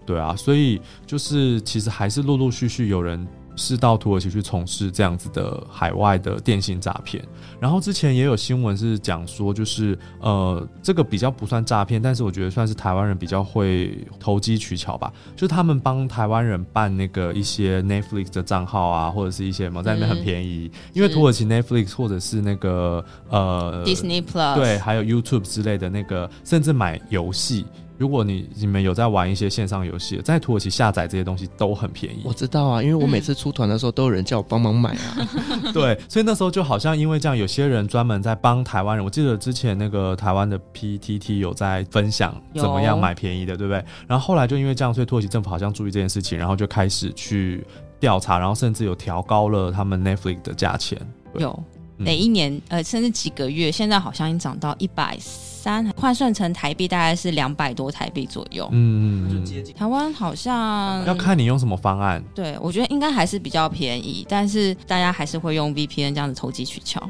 S3: 对啊，所以就是其实还是陆陆续续有人。是到土耳其去从事这样子的海外的电信诈骗，然后之前也有新闻是讲说，就是呃，这个比较不算诈骗，但是我觉得算是台湾人比较会投机取巧吧，就是他们帮台湾人办那个一些 Netflix 的账号啊，或者是一些什么在那边很便宜，嗯、因为土耳其 Netflix 或者是那个呃
S4: Disney Plus
S3: 对，还有 YouTube 之类的那个，甚至买游戏。如果你你们有在玩一些线上游戏，在土耳其下载这些东西都很便宜。
S2: 我知道啊，因为我每次出团的时候都有人叫我帮忙买啊。
S3: 对，所以那时候就好像因为这样，有些人专门在帮台湾人。我记得之前那个台湾的 PTT 有在分享怎么样买便宜的，对不对？然后后来就因为这样，所以土耳其政府好像注意这件事情，然后就开始去调查，然后甚至有调高了他们 Netflix 的价钱。
S4: 有每一年呃，甚至几个月，现在好像已经涨到一百。三换算成台币大概是两百多台币左右，
S3: 嗯，
S4: 就接近台湾好像
S3: 要看你用什么方案。
S4: 对，我觉得应该还是比较便宜，但是大家还是会用 VPN 这样子投机取巧。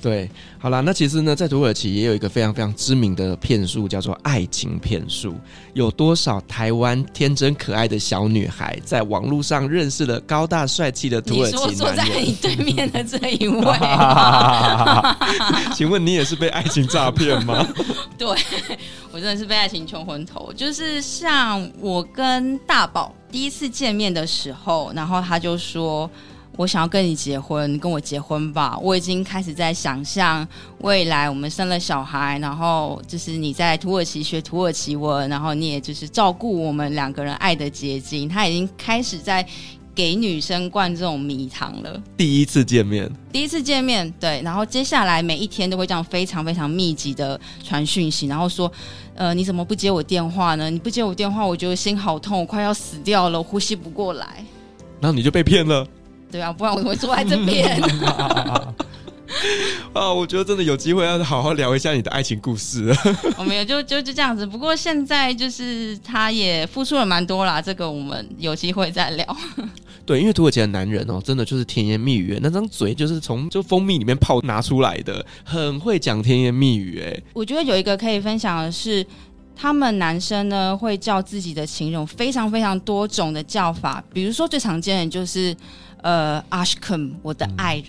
S2: 对，好啦，那其实呢，在土耳其也有一个非常非常知名的骗术，叫做爱情骗术。有多少台湾天真可爱的小女孩在网络上认识了高大帅气的土耳其男人？
S4: 你说坐在你对面的这一位，
S2: 请问你也是被爱情诈骗吗？
S4: 对，我真的是被爱情冲昏头。就是像我跟大宝第一次见面的时候，然后他就说。我想要跟你结婚，跟我结婚吧！我已经开始在想象未来，我们生了小孩，然后就是你在土耳其学土耳其文，然后你也就是照顾我们两个人爱的结晶。他已经开始在给女生灌这种迷糖了。
S2: 第一次见面，
S4: 第一次见面，对，然后接下来每一天都会这样非常非常密集的传讯息，然后说，呃，你怎么不接我电话呢？你不接我电话，我觉得心好痛，我快要死掉了，我呼吸不过来。
S2: 然后你就被骗了。
S4: 对啊，不然我怎么会坐在这边？
S2: 啊，我觉得真的有机会要好好聊一下你的爱情故事。
S4: 我没有，就就就这样子。不过现在就是他也付出了蛮多啦，这个我们有机会再聊。
S2: 对，因为土耳其的男人哦，真的就是甜言蜜语，那张嘴就是从就蜂蜜里面泡拿出来的，很会讲甜言蜜语。哎，我
S4: 觉得有一个可以分享的是，他们男生呢会叫自己的情人非常非常多种的叫法，比如说最常见的就是。呃，Ashkum，我的爱人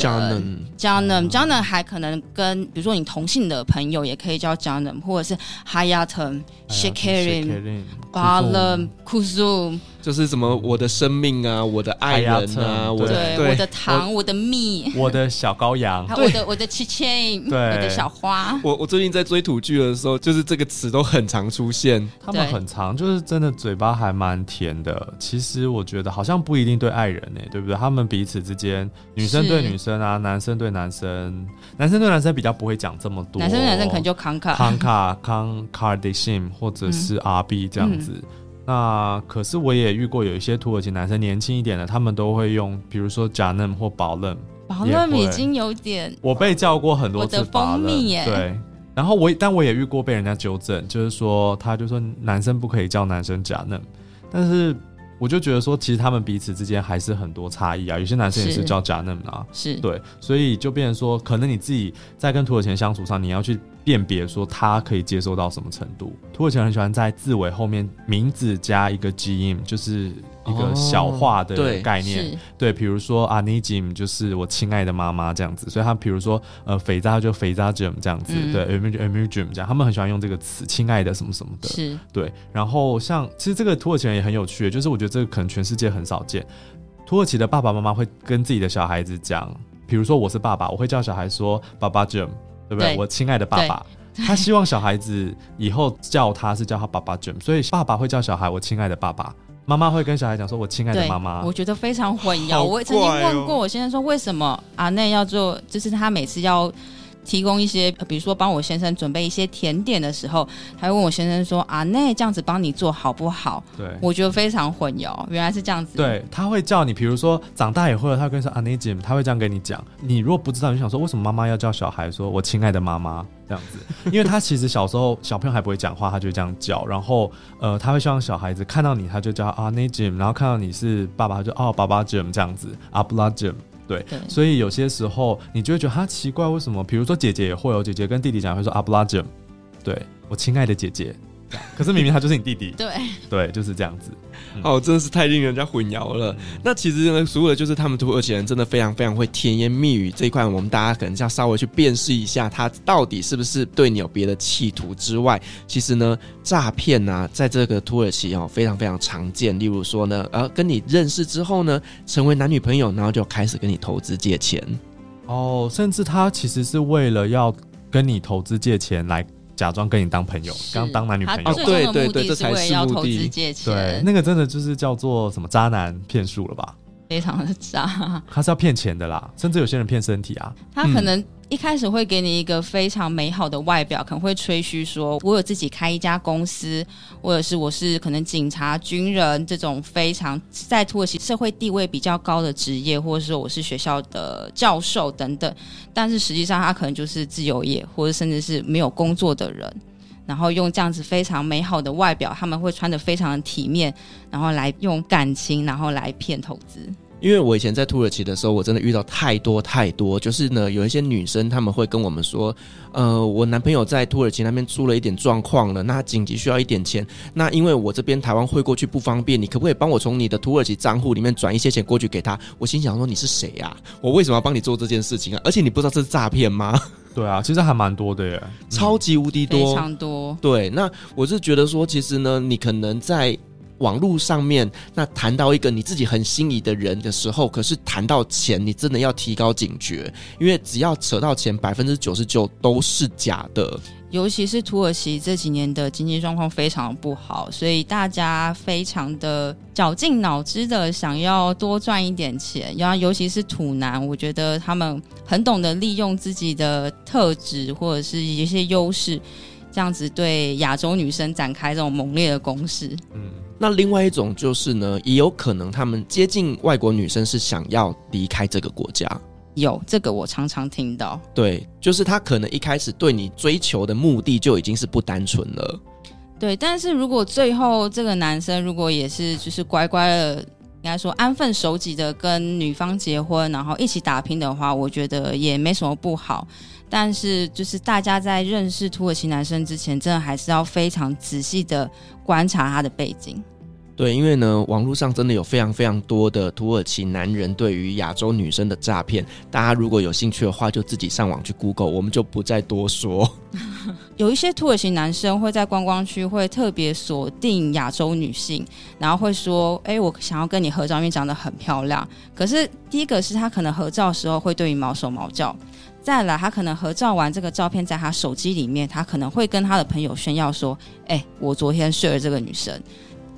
S4: ，Janum，Janum，Janum 还可能跟比如说你同性的朋友也可以叫 Janam，或者是 Hayatım，Şekerim，Balım，Kuzum。
S2: 就是什么我的生命啊，我的爱人啊，我的
S4: 对我的糖，我的蜜，
S3: 我的小羔羊，
S4: 我的我的七千，我的小花。
S2: 我我最近在追土剧的时候，就是这个词都很常出现。
S3: 他们很常，就是真的嘴巴还蛮甜的。其实我觉得好像不一定对爱人呢，对不对？他们彼此之间，女生对女生啊，男生对男生，男生对男生比较不会讲这么多。
S4: 男生对男生可能就康卡
S3: 康卡康卡迪西姆或者是阿 B 这样子。那可是我也遇过有一些土耳其男生年轻一点的，他们都会用，比如说 Canım 或 Balım。
S4: Balım 已经有点，
S3: 我被叫过很多次。
S4: 我的蜂蜜耶。
S3: 对，然后我但我也遇过被人家纠正，就是说他就说男生不可以叫男生 Canım，但是我就觉得说，其实他们彼此之间还是很多差异啊。有些男生也是叫 Canım 啊，
S4: 是
S3: 对，所以就变成说，可能你自己在跟土耳其人相处上，你要去。辨别说他可以接受到什么程度？土耳其人很喜欢在字尾后面名字加一个 gim，就是一个小化的概念。哦、对，比如说 Anneciğim 就是我亲爱的妈妈这样子。所以他比如说呃，Feyza 就 Feyzacığım 这样子。嗯、对，Övüncüm 这样，他们很喜欢用这个词，亲爱的什么什么的。
S4: 是，
S3: 对。然后像其实这个土耳其人也很有趣，就是我觉得这个可能全世界很少见。土耳其的爸爸妈妈会跟自己的小孩子讲，比如说我是爸爸，我会叫小孩说 Babacığım。对不对？对，我亲爱的爸爸，他希望小孩子以后叫他是叫他爸爸 Jim，所以爸爸会叫小孩我亲爱的爸爸，妈妈会跟小孩讲说我亲爱的妈妈。
S4: 我觉得非常混淆。哦、我曾经问过我先生说，为什么阿内要做，就是他每次要。提供一些，比如说帮我先生准备一些甜点的时候，他会问我先生说：“啊，那这样子帮你做好不好？”
S3: 对，
S4: 我觉得非常混淆，原来是这样子。
S3: 对，他会叫你，比如说长大以后，他会跟你说：“啊，那姐，他会这样跟你讲。”你如果不知道，你就想说为什么妈妈要叫小孩说“我亲爱的妈妈” 这样子？因为他其实小时候 小朋友还不会讲话，他就这样叫。然后呃，他会希望小孩子看到你，他就叫啊那姐，然后看到你是爸爸，他就哦爸爸 Jim 这样子阿布拉 Jim。对，对，所以有些时候你就会觉得他奇怪，为什么？比如说姐姐也会有姐姐跟弟弟讲会说阿布拉吉，对，我亲爱的姐姐。可是明明他就是你弟弟，
S4: 对
S3: 对，就是这样子。
S2: 嗯、哦，真的是太令人家混淆了。嗯、那其实呢，所有的就是他们土耳其人真的非常非常会甜言蜜语这一块，我们大家可能要稍微去辨识一下，他到底是不是对你有别的企图之外，其实呢，诈骗呢，在这个土耳其哦非常非常常见。例如说呢，呃，跟你认识之后呢，成为男女朋友，然后就开始跟你投资借钱。
S3: 哦，甚至他其实是为了要跟你投资借钱来。假装跟你当朋友，刚当男女朋友，
S2: 对对对，这才是目的。
S3: 对，那个真的就是叫做什么渣男骗术了吧？
S4: 非常的渣，
S3: 他是要骗钱的啦，甚至有些人骗身体啊。
S4: 他可能一开始会给你一个非常美好的外表，可能会吹嘘说，我有自己开一家公司，或者是我是可能警察、军人这种非常在土耳其社会地位比较高的职业，或者说我是学校的教授等等。但是实际上，他可能就是自由业，或者甚至是没有工作的人，然后用这样子非常美好的外表，他们会穿得非常的体面，然后来用感情，然后来骗投资。
S2: 因为我以前在土耳其的时候，我真的遇到太多太多，就是呢，有一些女生她们会跟我们说，呃，我男朋友在土耳其那边出了一点状况了，那紧急需要一点钱，那因为我这边台湾汇过去不方便，你可不可以帮我从你的土耳其账户里面转一些钱过去给他？我心想说，你是谁呀？我为什么要帮你做这件事情啊？而且你不知道这是诈骗吗？
S3: 对啊，其实还蛮多的耶，
S2: 超级无敌多，
S4: 非常多。
S2: 对，那我是觉得说，其实呢，你可能在。网络上面，那谈到一个你自己很心仪的人的时候，可是谈到钱，你真的要提高警觉，因为只要扯到钱，百分之九十九都是假的。
S4: 尤其是土耳其这几年的经济状况非常不好，所以大家非常的绞尽脑汁的想要多赚一点钱。然后，尤其是土男，我觉得他们很懂得利用自己的特质或者是一些优势，这样子对亚洲女生展开这种猛烈的攻势。
S2: 嗯。那另外一种就是呢，也有可能他们接近外国女生是想要离开这个国家。
S4: 有这个我常常听到。
S2: 对，就是他可能一开始对你追求的目的就已经是不单纯了。
S4: 对，但是如果最后这个男生如果也是就是乖乖的，应该说安分守己的跟女方结婚，然后一起打拼的话，我觉得也没什么不好。但是，就是大家在认识土耳其男生之前，真的还是要非常仔细的观察他的背景。
S2: 对，因为呢，网络上真的有非常非常多的土耳其男人对于亚洲女生的诈骗。大家如果有兴趣的话，就自己上网去 Google，我们就不再多说。
S4: 有一些土耳其男生会在观光区会特别锁定亚洲女性，然后会说：“哎，我想要跟你合照，因为长得很漂亮。”可是第一个是他可能合照的时候会对你毛手毛脚。再来，他可能合照完这个照片，在他手机里面，他可能会跟他的朋友炫耀说：“哎、我昨天睡了这个女生。”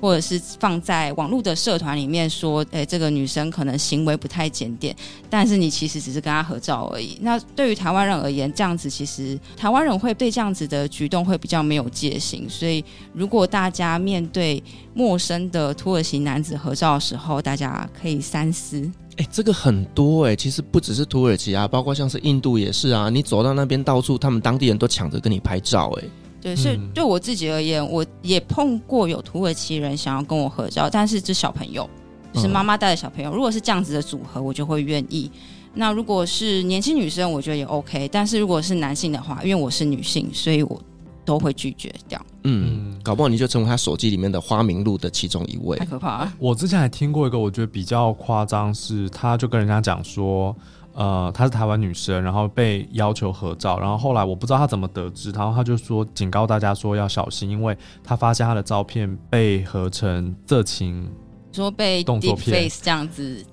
S4: 或者是放在网络的社团里面说：“哎、欸，这个女生可能行为不太检点。”但是你其实只是跟她合照而已。那对于台湾人而言，这样子其实台湾人会对这样子的举动会比较没有戒心。所以，如果大家面对陌生的土耳其男子合照的时候，大家可以三思。
S2: 哎、这个很多哎、其实不只是土耳其啊，包括像是印度也是啊。你走到那边，到处他们当地人都抢着跟你拍照哎、
S4: 对，所以对我自己而言，我也碰过有土耳其人想要跟我合照，但是这小朋友，就是妈妈带的小朋友。如果是这样子的组合，我就会愿意。那如果是年轻女生，我觉得也 OK。但是如果是男性的话，因为我是女性，所以我都会拒绝掉。
S2: 嗯，搞不好你就成为他手机里面的花名录的其中一位，
S4: 太可怕了。
S3: 我之前还听过一个，我觉得比较夸张，是他就跟人家讲说。呃，她是台湾女生，然后被要求合照，然后后来我不知道她怎么得知，然后她就说警告大家说要小心，因为她发现她的照片被合成色情，
S4: 说被
S3: 动作片
S4: 这样子，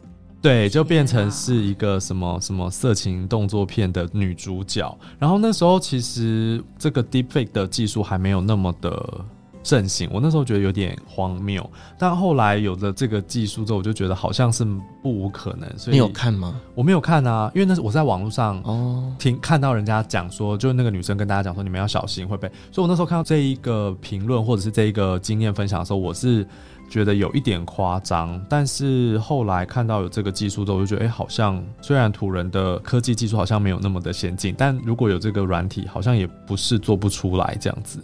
S3: 对，就变成是一个什么什么色情动作片的女主角，然后那时候其实这个 deepfake 的技术还没有那么的。盛行，我那时候觉得有点荒谬，但后来有了这个技术之后，我就觉得好像是不无可能。所以
S2: 你有看吗？
S3: 我没有看啊，因为那是我在网络上
S2: 哦
S3: 听看到人家讲说，就那个女生跟大家讲说，你们要小心会被。所以我那时候看到这一个评论或者是这一个经验分享的时候，我是觉得有一点夸张。但是后来看到有这个技术之后，我就觉得哎、欸，好像虽然土人的科技技术好像没有那么的先进，但如果有这个软体，好像也不是做不出来这样子。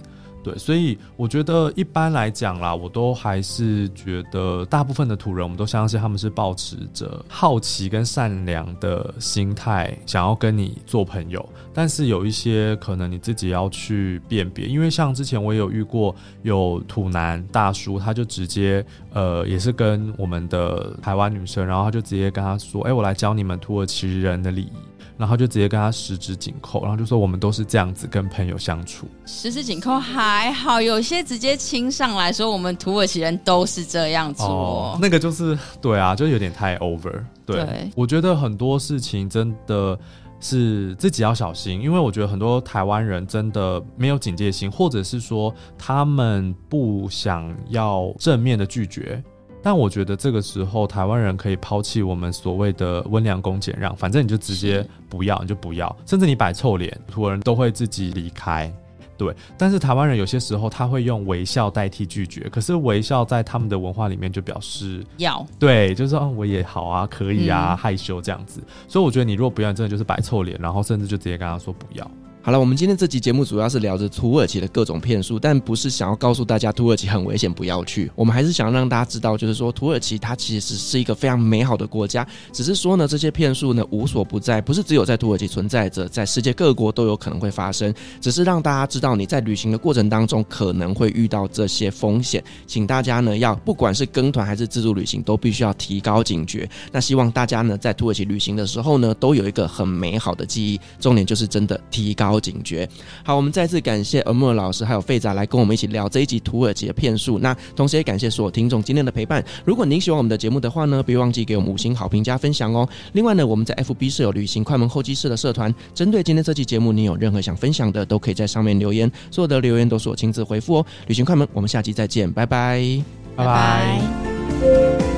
S3: 对，所以我觉得一般来讲啦，我都还是觉得大部分的土人，我们都相信他们是抱持着好奇跟善良的心态，想要跟你做朋友。但是有一些可能你自己要去辨别，因为像之前我也有遇过有土男大叔，他就直接呃也是跟我们的台湾女生，然后他就直接跟他说：“哎，我来教你们土耳其人的礼仪。”然后就直接跟他十指紧扣，然后就说我们都是这样子跟朋友相处。
S4: 十指紧扣还好，有些直接亲上来说我们土耳其人都是这样做。
S3: 哦，那个就是对啊，就有点太 over。对，
S4: 对
S3: 我觉得很多事情真的是自己要小心，因为我觉得很多台湾人真的没有警戒心，或者是说他们不想要正面的拒绝。但我觉得这个时候，台湾人可以抛弃我们所谓的温良恭俭让，反正你就直接不要，你就不要，甚至你摆臭脸，土耳人都会自己离开。对，但是台湾人有些时候他会用微笑代替拒绝，可是微笑在他们的文化里面就表示
S4: 要，
S3: 对，就是说，嗯，我也好啊，可以啊，
S4: 嗯、
S3: 害羞这样子。所以我觉得你如果不要，真的就是摆臭脸，然后甚至就直接跟他说不要。
S2: 好了，我们今天这集节目主要是聊着土耳其的各种骗术，但不是想要告诉大家土耳其很危险，不要去。我们还是想让大家知道，就是说土耳其它其实是一个非常美好的国家。只是说呢，这些骗术呢无所不在，不是只有在土耳其存在着，在世界各国都有可能会发生。只是让大家知道你在旅行的过程当中可能会遇到这些风险，请大家呢要不管是跟团还是自助旅行，都必须要提高警觉。那希望大家呢在土耳其旅行的时候呢，都有一个很美好的记忆。重点就是真的提高警觉。好，我们再次感谢 Amur 老师还有费仔来跟我们一起聊这一集土耳其的骗术。那同时也感谢所有听众今天的陪伴。如果您喜欢我们的节目的话呢，别忘记给我们五星好评加分享哦。另外呢，我们在 FB 设有旅行快门候机室的社团，针对今天这期节目，你有任何想分享的，都可以在上面留言，所有的留言都是我亲自回复哦。旅行快门，我们下期再见，拜拜，
S3: 拜拜。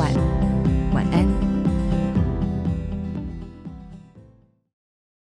S1: 晚，